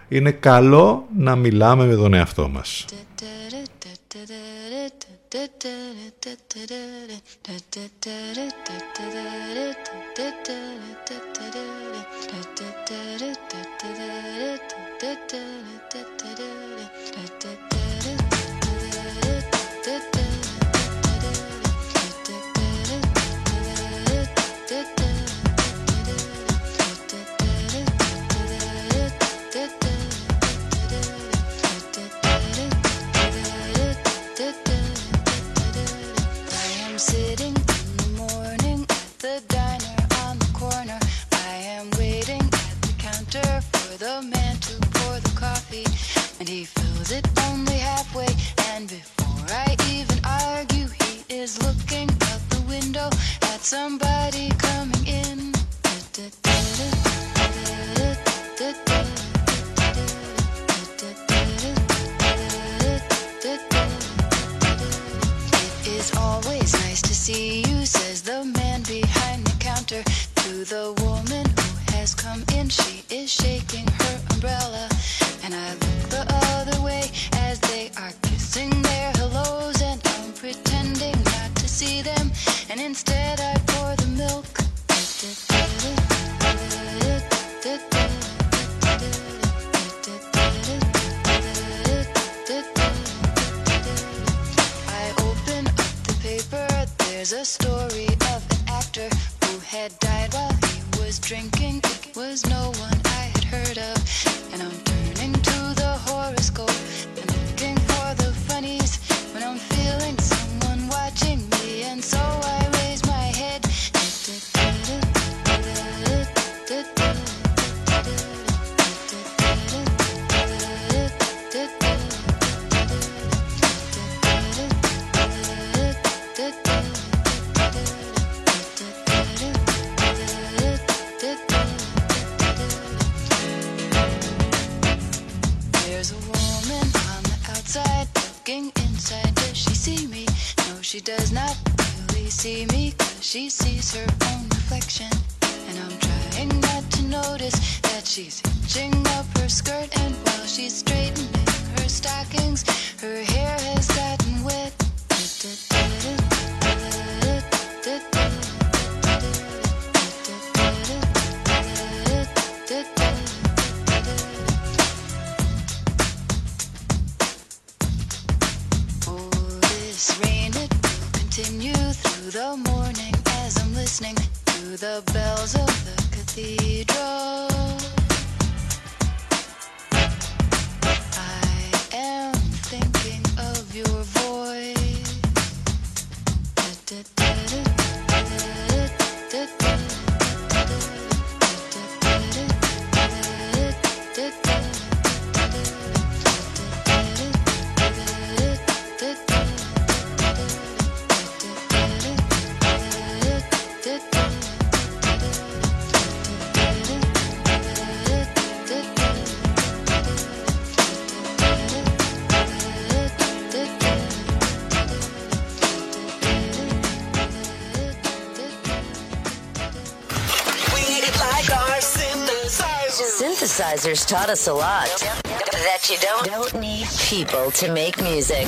Speaker 1: είναι καλό να μιλάμε με τον εαυτό μας.
Speaker 12: Somebody coming in. It is always nice to see you, says the man behind the counter to the The a story of an actor who had died while he was drinking. It was no one sees her own reflection. And I'm trying not to notice that she's
Speaker 3: Taught us a lot. That you don't, don't need people to make music.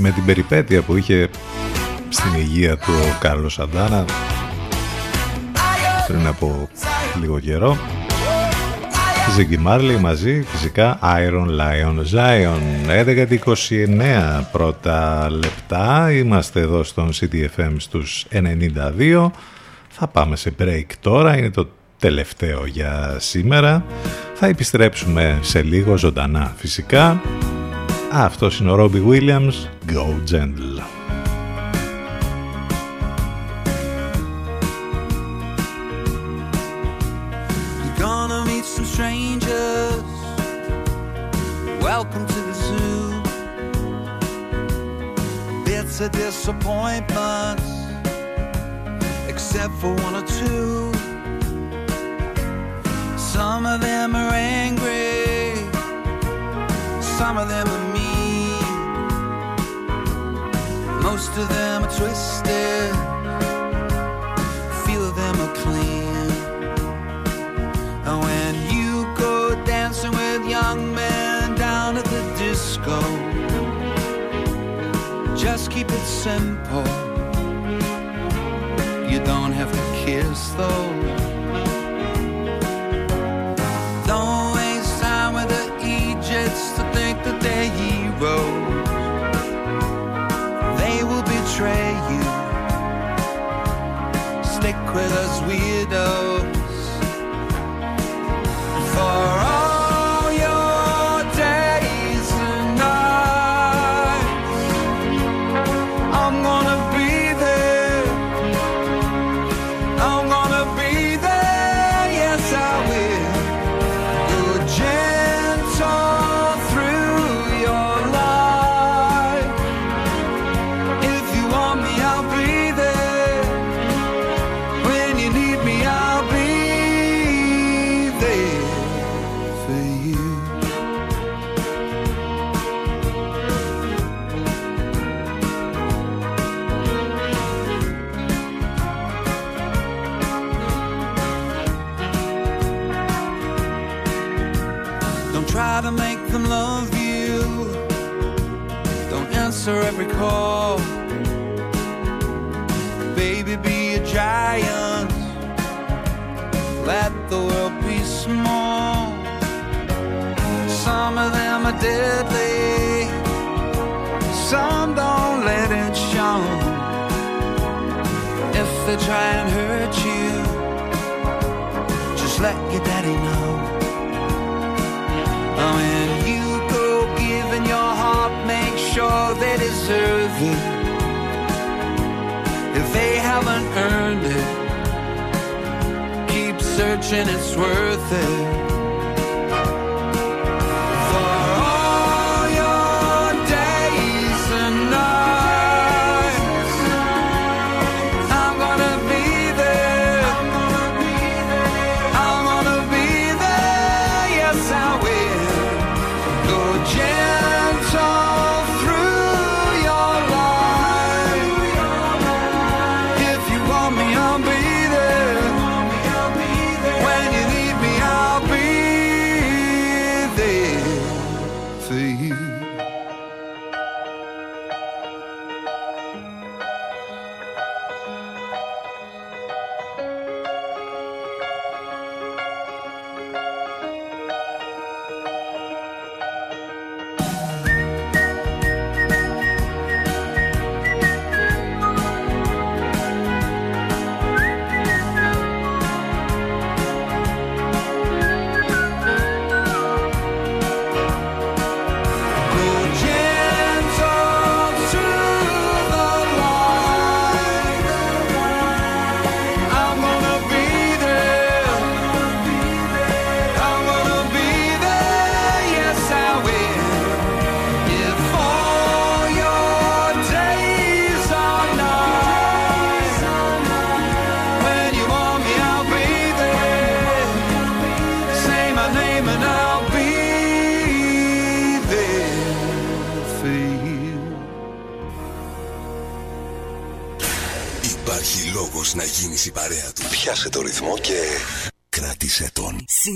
Speaker 1: Και με την περιπέτεια που είχε στην υγεία του ο Κάρλος Σαντάνα πριν από λίγο καιρό. Ζίγκη Μάρλι μαζί φυσικά Iron Lion Zion. 11.29 πρώτα λεπτά. Είμαστε εδώ στον CTFM στους 92 θα πάμε σε break τώρα είναι το τελευταίο για σήμερα. Θα επιστρέψουμε σε λίγο ζωντανά φυσικά. Αυτό είναι ο Robbie Williams Go Gentle
Speaker 6: Welcome to the zoo. Bits of disappointments, except for one or two. Some of them are angry, some of them are Most of them are twisted, few of them are clean. And when you go dancing with young men down at the disco, just keep it simple. You don't have to kiss though. Don't waste time with the Egypts to think that they're heroes. quit us deadly. Some don't let it show. If they try and hurt you, just let your daddy know. Oh, When you go giving your heart, make sure they deserve it. If they haven't earned it, keep searching, it's worth it.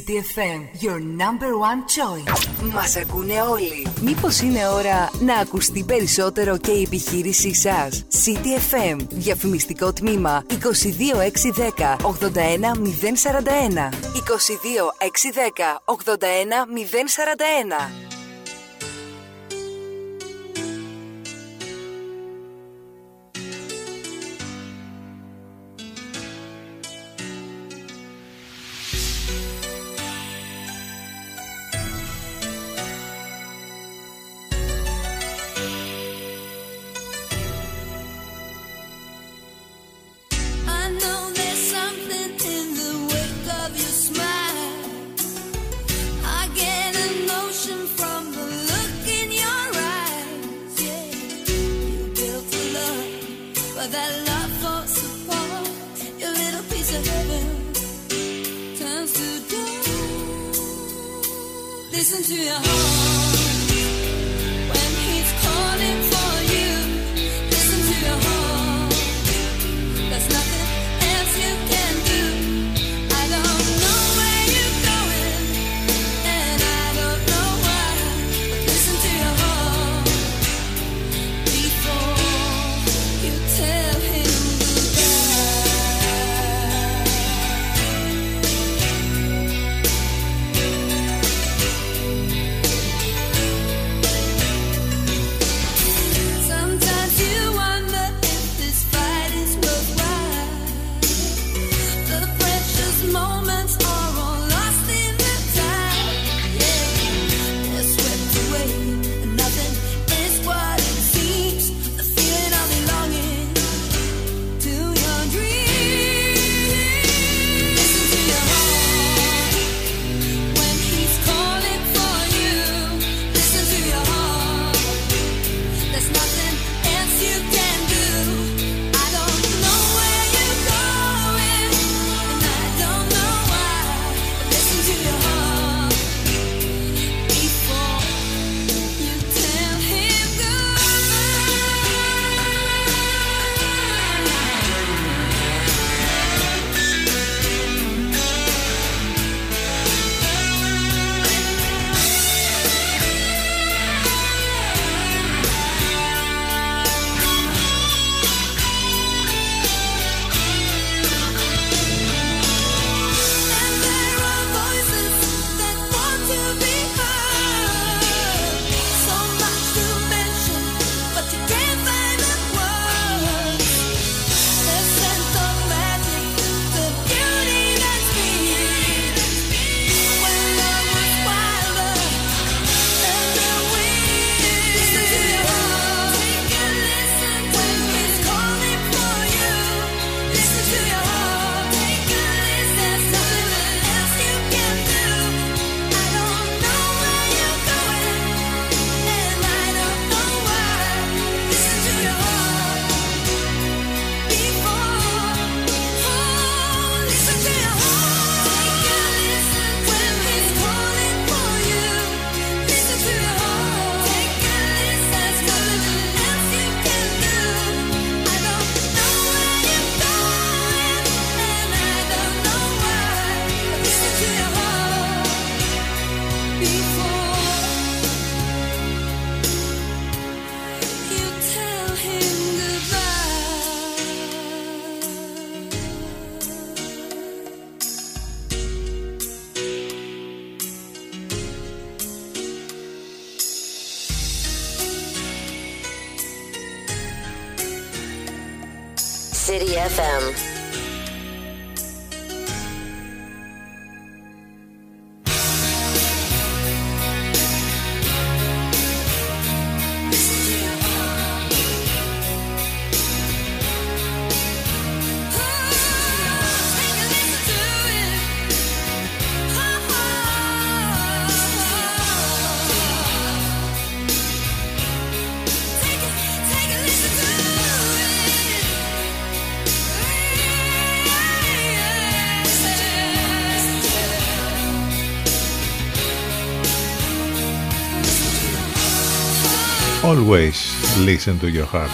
Speaker 6: City FM, your
Speaker 13: number one choice. Μας ακούνε όλοι. Μήπως είναι ώρα να ακουστεί περισσότερο και η επιχείρησή σας; City FM, διαφημιστικό τμήμα 22610 81041. 22610 81041.
Speaker 4: that love. Your little piece of heaven turns to dust. Listen to your heart.
Speaker 1: Always listen to your heart.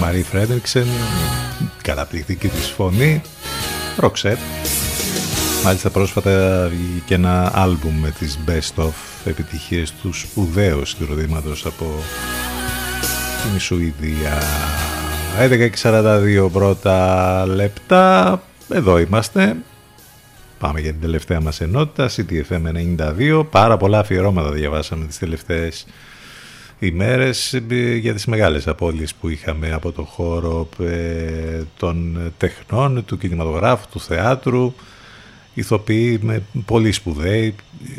Speaker 1: Μαρή Φρέντερξεν, καταπληκτική της φωνή, Ροξέτ. Μάλιστα πρόσφατα βγήκε ένα άλμπουμ με τις Best Of επιτυχίες τους σπουδαίου συγκροτήματος από την Σουηδία. 11.42 πρώτα λεπτά, εδώ είμαστε. Πάμε για την τελευταία μας ενότητα, CTFM 92. Πάρα πολλά αφιερώματα διαβάσαμε τις τελευταίες ημέρες ε, για τις μεγάλες απώλειες που είχαμε από το χώρο ε, των τεχνών, του κινηματογράφου, του θεάτρου ηθοποιοί με πολύ σπουδαίοι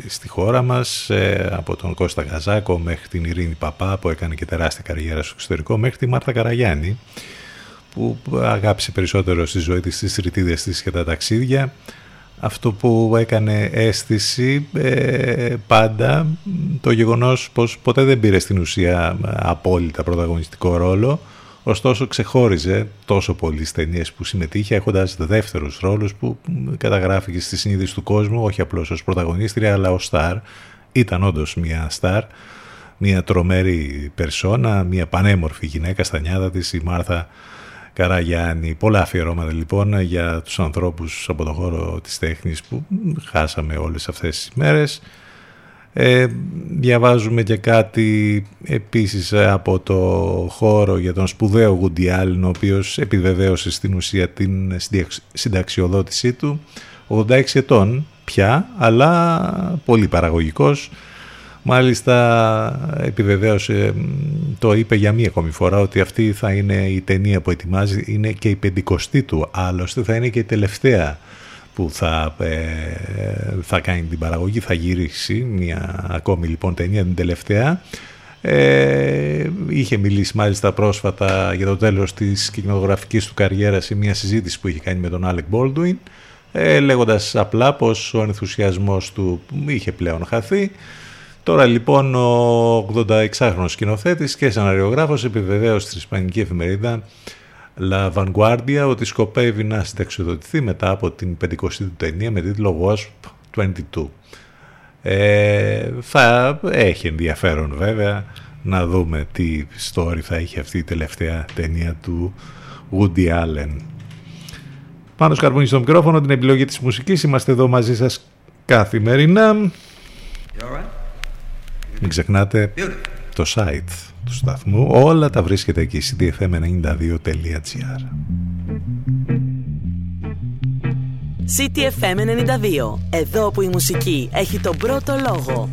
Speaker 1: στη χώρα μας ε, από τον Κώστα Γαζάκο μέχρι την Ειρήνη Παπά που έκανε και τεράστια καριέρα στο εξωτερικό μέχρι τη Μάρτα Καραγιάννη που αγάπησε περισσότερο στη ζωή της τις ρητίδες της και τα ταξίδια αυτό που έκανε αίσθηση ε, πάντα το γεγονός πως ποτέ δεν πήρε στην ουσία απόλυτα πρωταγωνιστικό ρόλο ωστόσο ξεχώριζε τόσο πολύ στις ταινίες που συμμετείχε έχοντας δεύτερους ρόλους που καταγράφηκε στη συνείδηση του κόσμου όχι απλώς ως πρωταγωνίστρια αλλά ως στάρ. Ήταν όντως μια στάρ μια τρομερή περσόνα, μια πανέμορφη γυναίκα στα νιάτα της η Μάρθα Καραγιάννη. Πολλά αφιερώματα λοιπόν για τους ανθρώπους από τον χώρο της τέχνης που χάσαμε όλες αυτές τις μέρες. Ε, διαβάζουμε και κάτι επίσης από το χώρο για τον σπουδαίο Γουντιάλιν ο οποίος επιβεβαίωσε στην ουσία την συνταξιοδότησή του 86 ετών πια αλλά πολύ παραγωγικός Μάλιστα επιβεβαίωσε, το είπε για μία ακόμη φορά ότι αυτή θα είναι η ταινία που ετοιμάζει, είναι και η πεντηκοστή του, άλλωστε θα είναι και η τελευταία που θα, ε, θα κάνει την παραγωγή, θα γυρίσει μια ακόμη λοιπόν ταινία την τελευταία. Ε, είχε μιλήσει μάλιστα πρόσφατα για το τέλος της κινηματογραφικής του καριέρας σε μια συζήτηση που είχε κάνει με τον Άλεκ Baldwin ε, λέγοντας απλά πως ο ενθουσιασμός του είχε πλέον χαθεί Τώρα λοιπόν ο 86χρονος σκηνοθέτης και σεναριογράφος επιβεβαίωσε στην ισπανική εφημερίδα La Vanguardia ότι σκοπεύει να συνταξιοδοτηθεί μετά από την 50η του ταινία με τίτλο Wasp 22. Ε, θα έχει ενδιαφέρον βέβαια να δούμε τι story θα έχει αυτή η τελευταία ταινία του Woody Allen. Πάνω σκαρπούνι στο μικρόφωνο την επιλογή της μουσικής. Είμαστε εδώ μαζί σας καθημερινά. Μην ξεχνάτε το site του σταθμού. Όλα τα βρίσκεται εκεί, ctfm92.gr
Speaker 14: CTFM 92. Εδώ που η μουσική έχει τον πρώτο λόγο.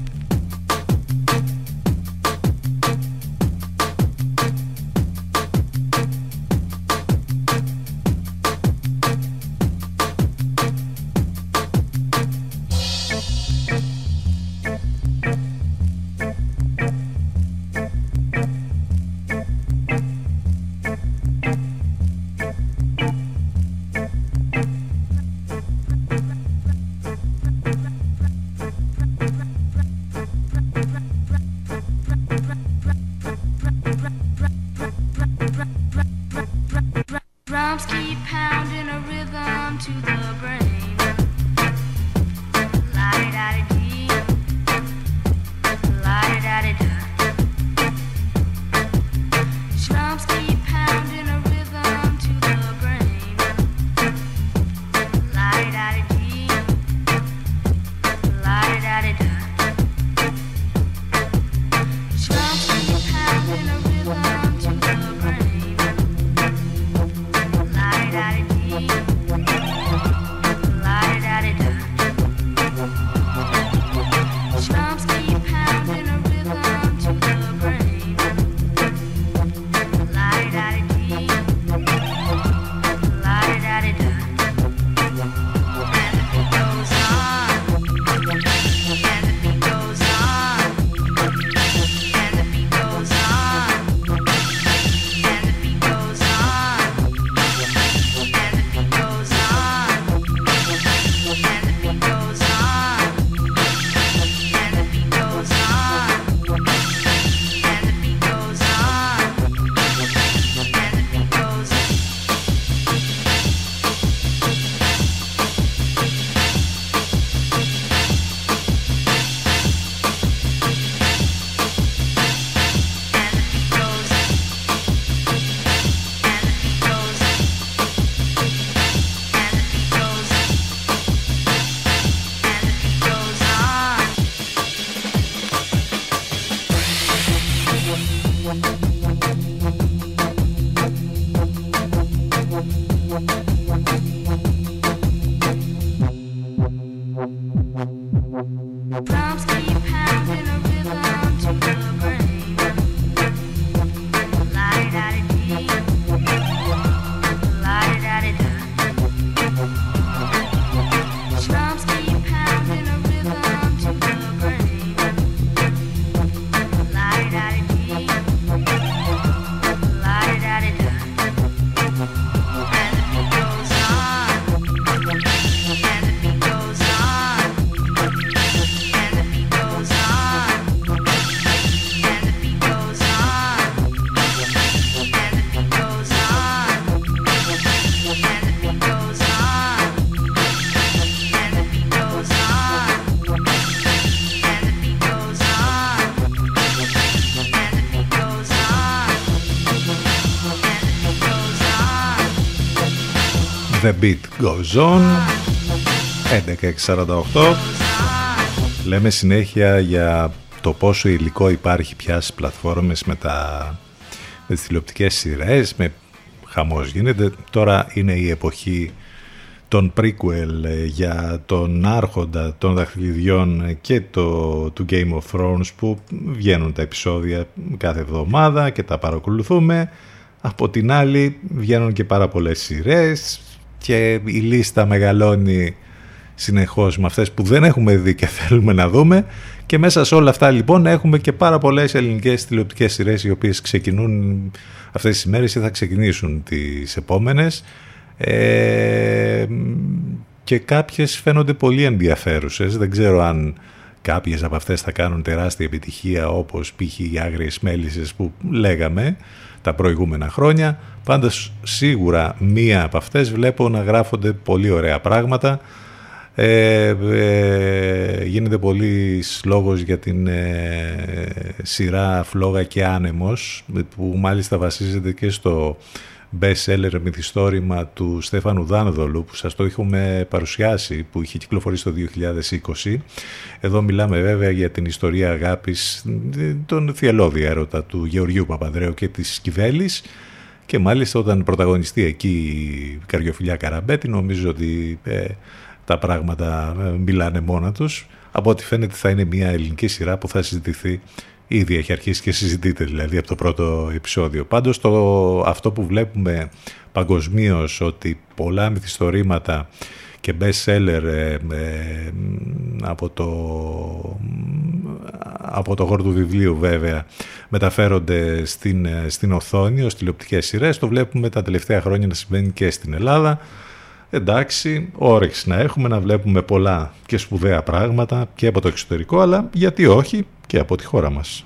Speaker 4: Goes On
Speaker 1: 11.48 Λέμε συνέχεια για το πόσο υλικό υπάρχει πια στις πλατφόρμες με, τα, με τις τηλεοπτικές σειρές με χαμός γίνεται. Τώρα είναι η εποχή των prequel ε, για τον άρχοντα των δαχτυλιδιών και το, του Game of Thrones που βγαίνουν τα επεισόδια κάθε εβδομάδα και τα παρακολουθούμε. Από την άλλη βγαίνουν και πάρα πολλές σειρές και η λίστα μεγαλώνει συνεχώς με αυτές που δεν έχουμε δει και θέλουμε να δούμε. Και μέσα σε όλα αυτά λοιπόν έχουμε και πάρα πολλές ελληνικές τηλεοπτικές σειρές οι οποίες ξεκινούν αυτές τις ημέρες ή θα ξεκινήσουν τις επόμενες. Ε, και κάποιες φαίνονται πολύ ενδιαφέρουσες. Δεν ξέρω αν κάποιες από αυτές θα κάνουν τεράστια επιτυχία όπως π.χ. οι άγριες μέλισσες που λέγαμε τα προηγούμενα χρόνια. Πάντως σίγουρα μία από αυτές βλέπω να γράφονται πολύ ωραία πράγματα. Ε, ε, γίνεται πολύς λόγος για την ε, σειρά Φλόγα και Άνεμος που μάλιστα βασίζεται και στο best seller μυθιστόρημα του Στέφανου Δάνδολου που σας το έχουμε παρουσιάσει που είχε κυκλοφορήσει το 2020 εδώ μιλάμε βέβαια για την ιστορία αγάπης τον θυελώδη έρωτα του Γεωργίου Παπανδρέου και της Κιβέλης και μάλιστα όταν πρωταγωνιστεί εκεί η Καριοφιλιά Καραμπέτη νομίζω ότι ε, τα πράγματα ε, μιλάνε μόνα τους. Από ό,τι φαίνεται θα είναι μια ελληνική σειρά που θα συζητηθεί ήδη έχει αρχίσει και συζητείται δηλαδή από το πρώτο επεισόδιο. Πάντως το, αυτό που βλέπουμε παγκοσμίως ότι πολλά μυθιστορήματα και best seller ε, ε, από, το, από το χώρο του βιβλίου βέβαια μεταφέρονται στην, ε, στην οθόνη ως τηλεοπτικές σειρές. Το βλέπουμε τα τελευταία χρόνια να συμβαίνει και στην Ελλάδα εντάξει, όρεξη να έχουμε να βλέπουμε πολλά και σπουδαία πράγματα και από το εξωτερικό, αλλά γιατί όχι και από τη χώρα μας.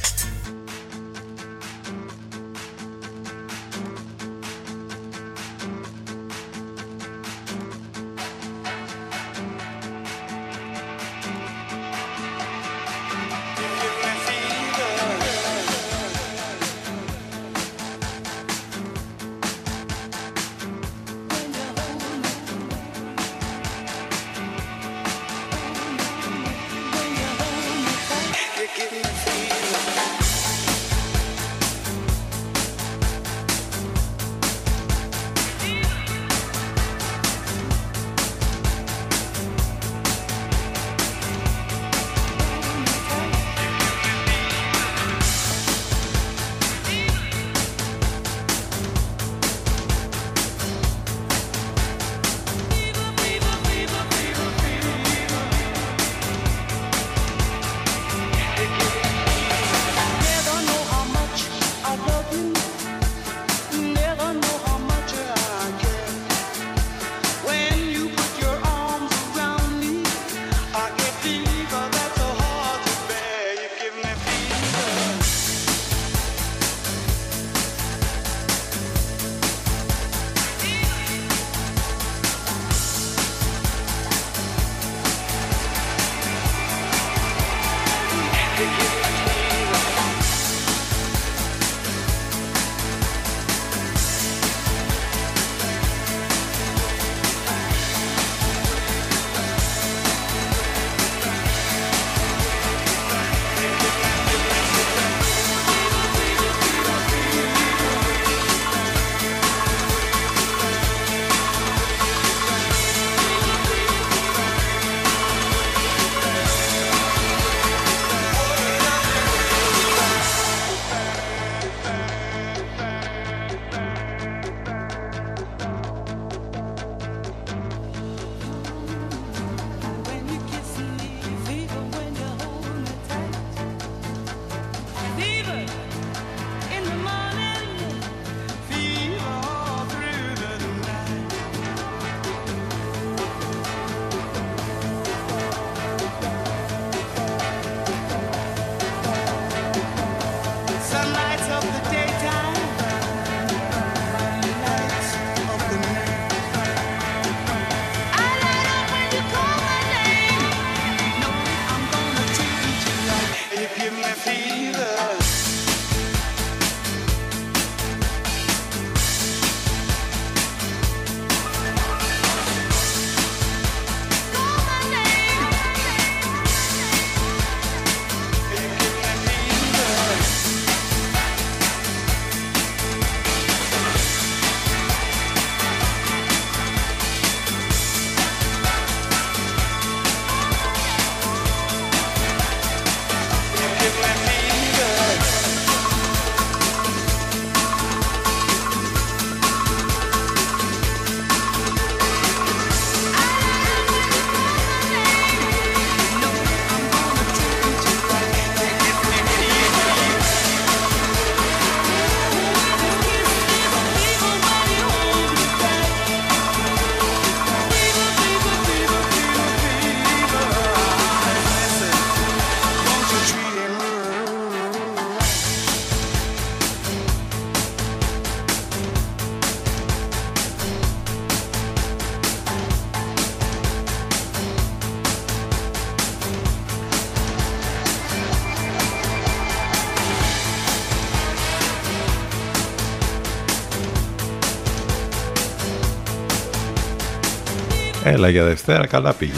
Speaker 1: Έλα για Δευτέρα, καλά πήγε.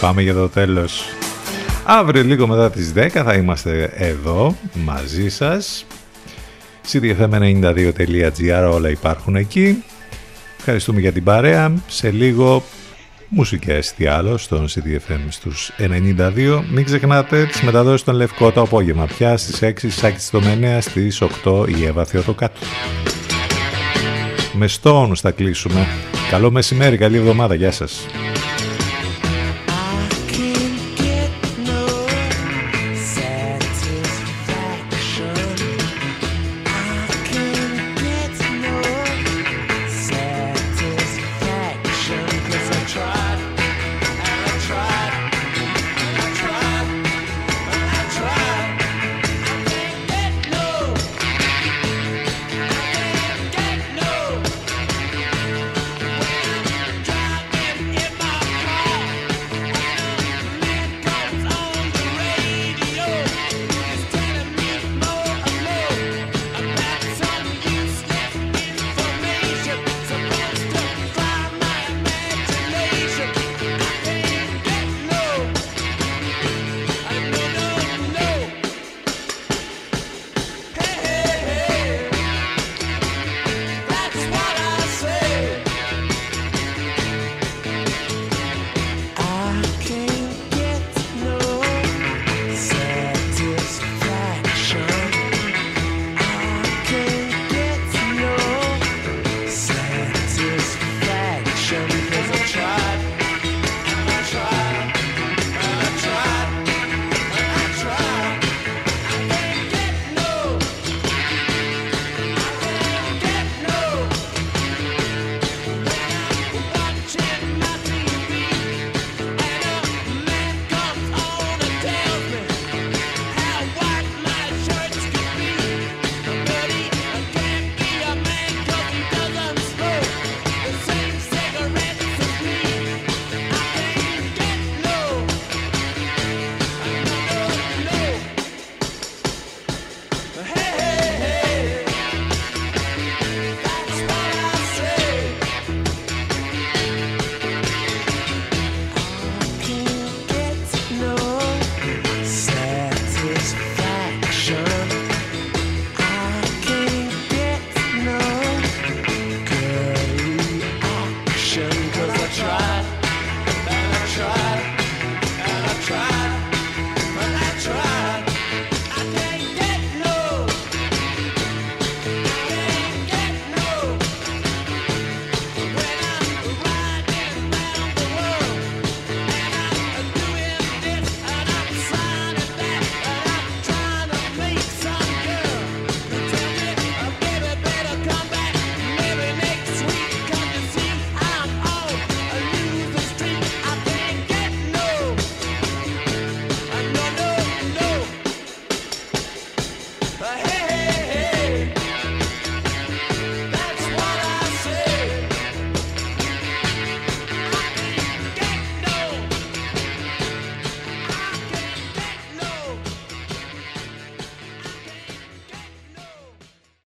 Speaker 1: Πάμε για το τέλος. Αύριο λίγο μετά τις 10 θα είμαστε εδώ μαζί σας. cdfm92.gr όλα υπάρχουν εκεί. Ευχαριστούμε για την παρέα. Σε λίγο Μουσικές τι άλλο στον CDFM στους 92. Μην ξεχνάτε τις μεταδόσεις των Λευκό το απόγευμα πια στις 6 Σάκη Στομενέα στις 8 η Εύα Θεοτοκάτου. Με Stones θα κλείσουμε. Καλό μεσημέρι, καλή εβδομάδα, γεια σας.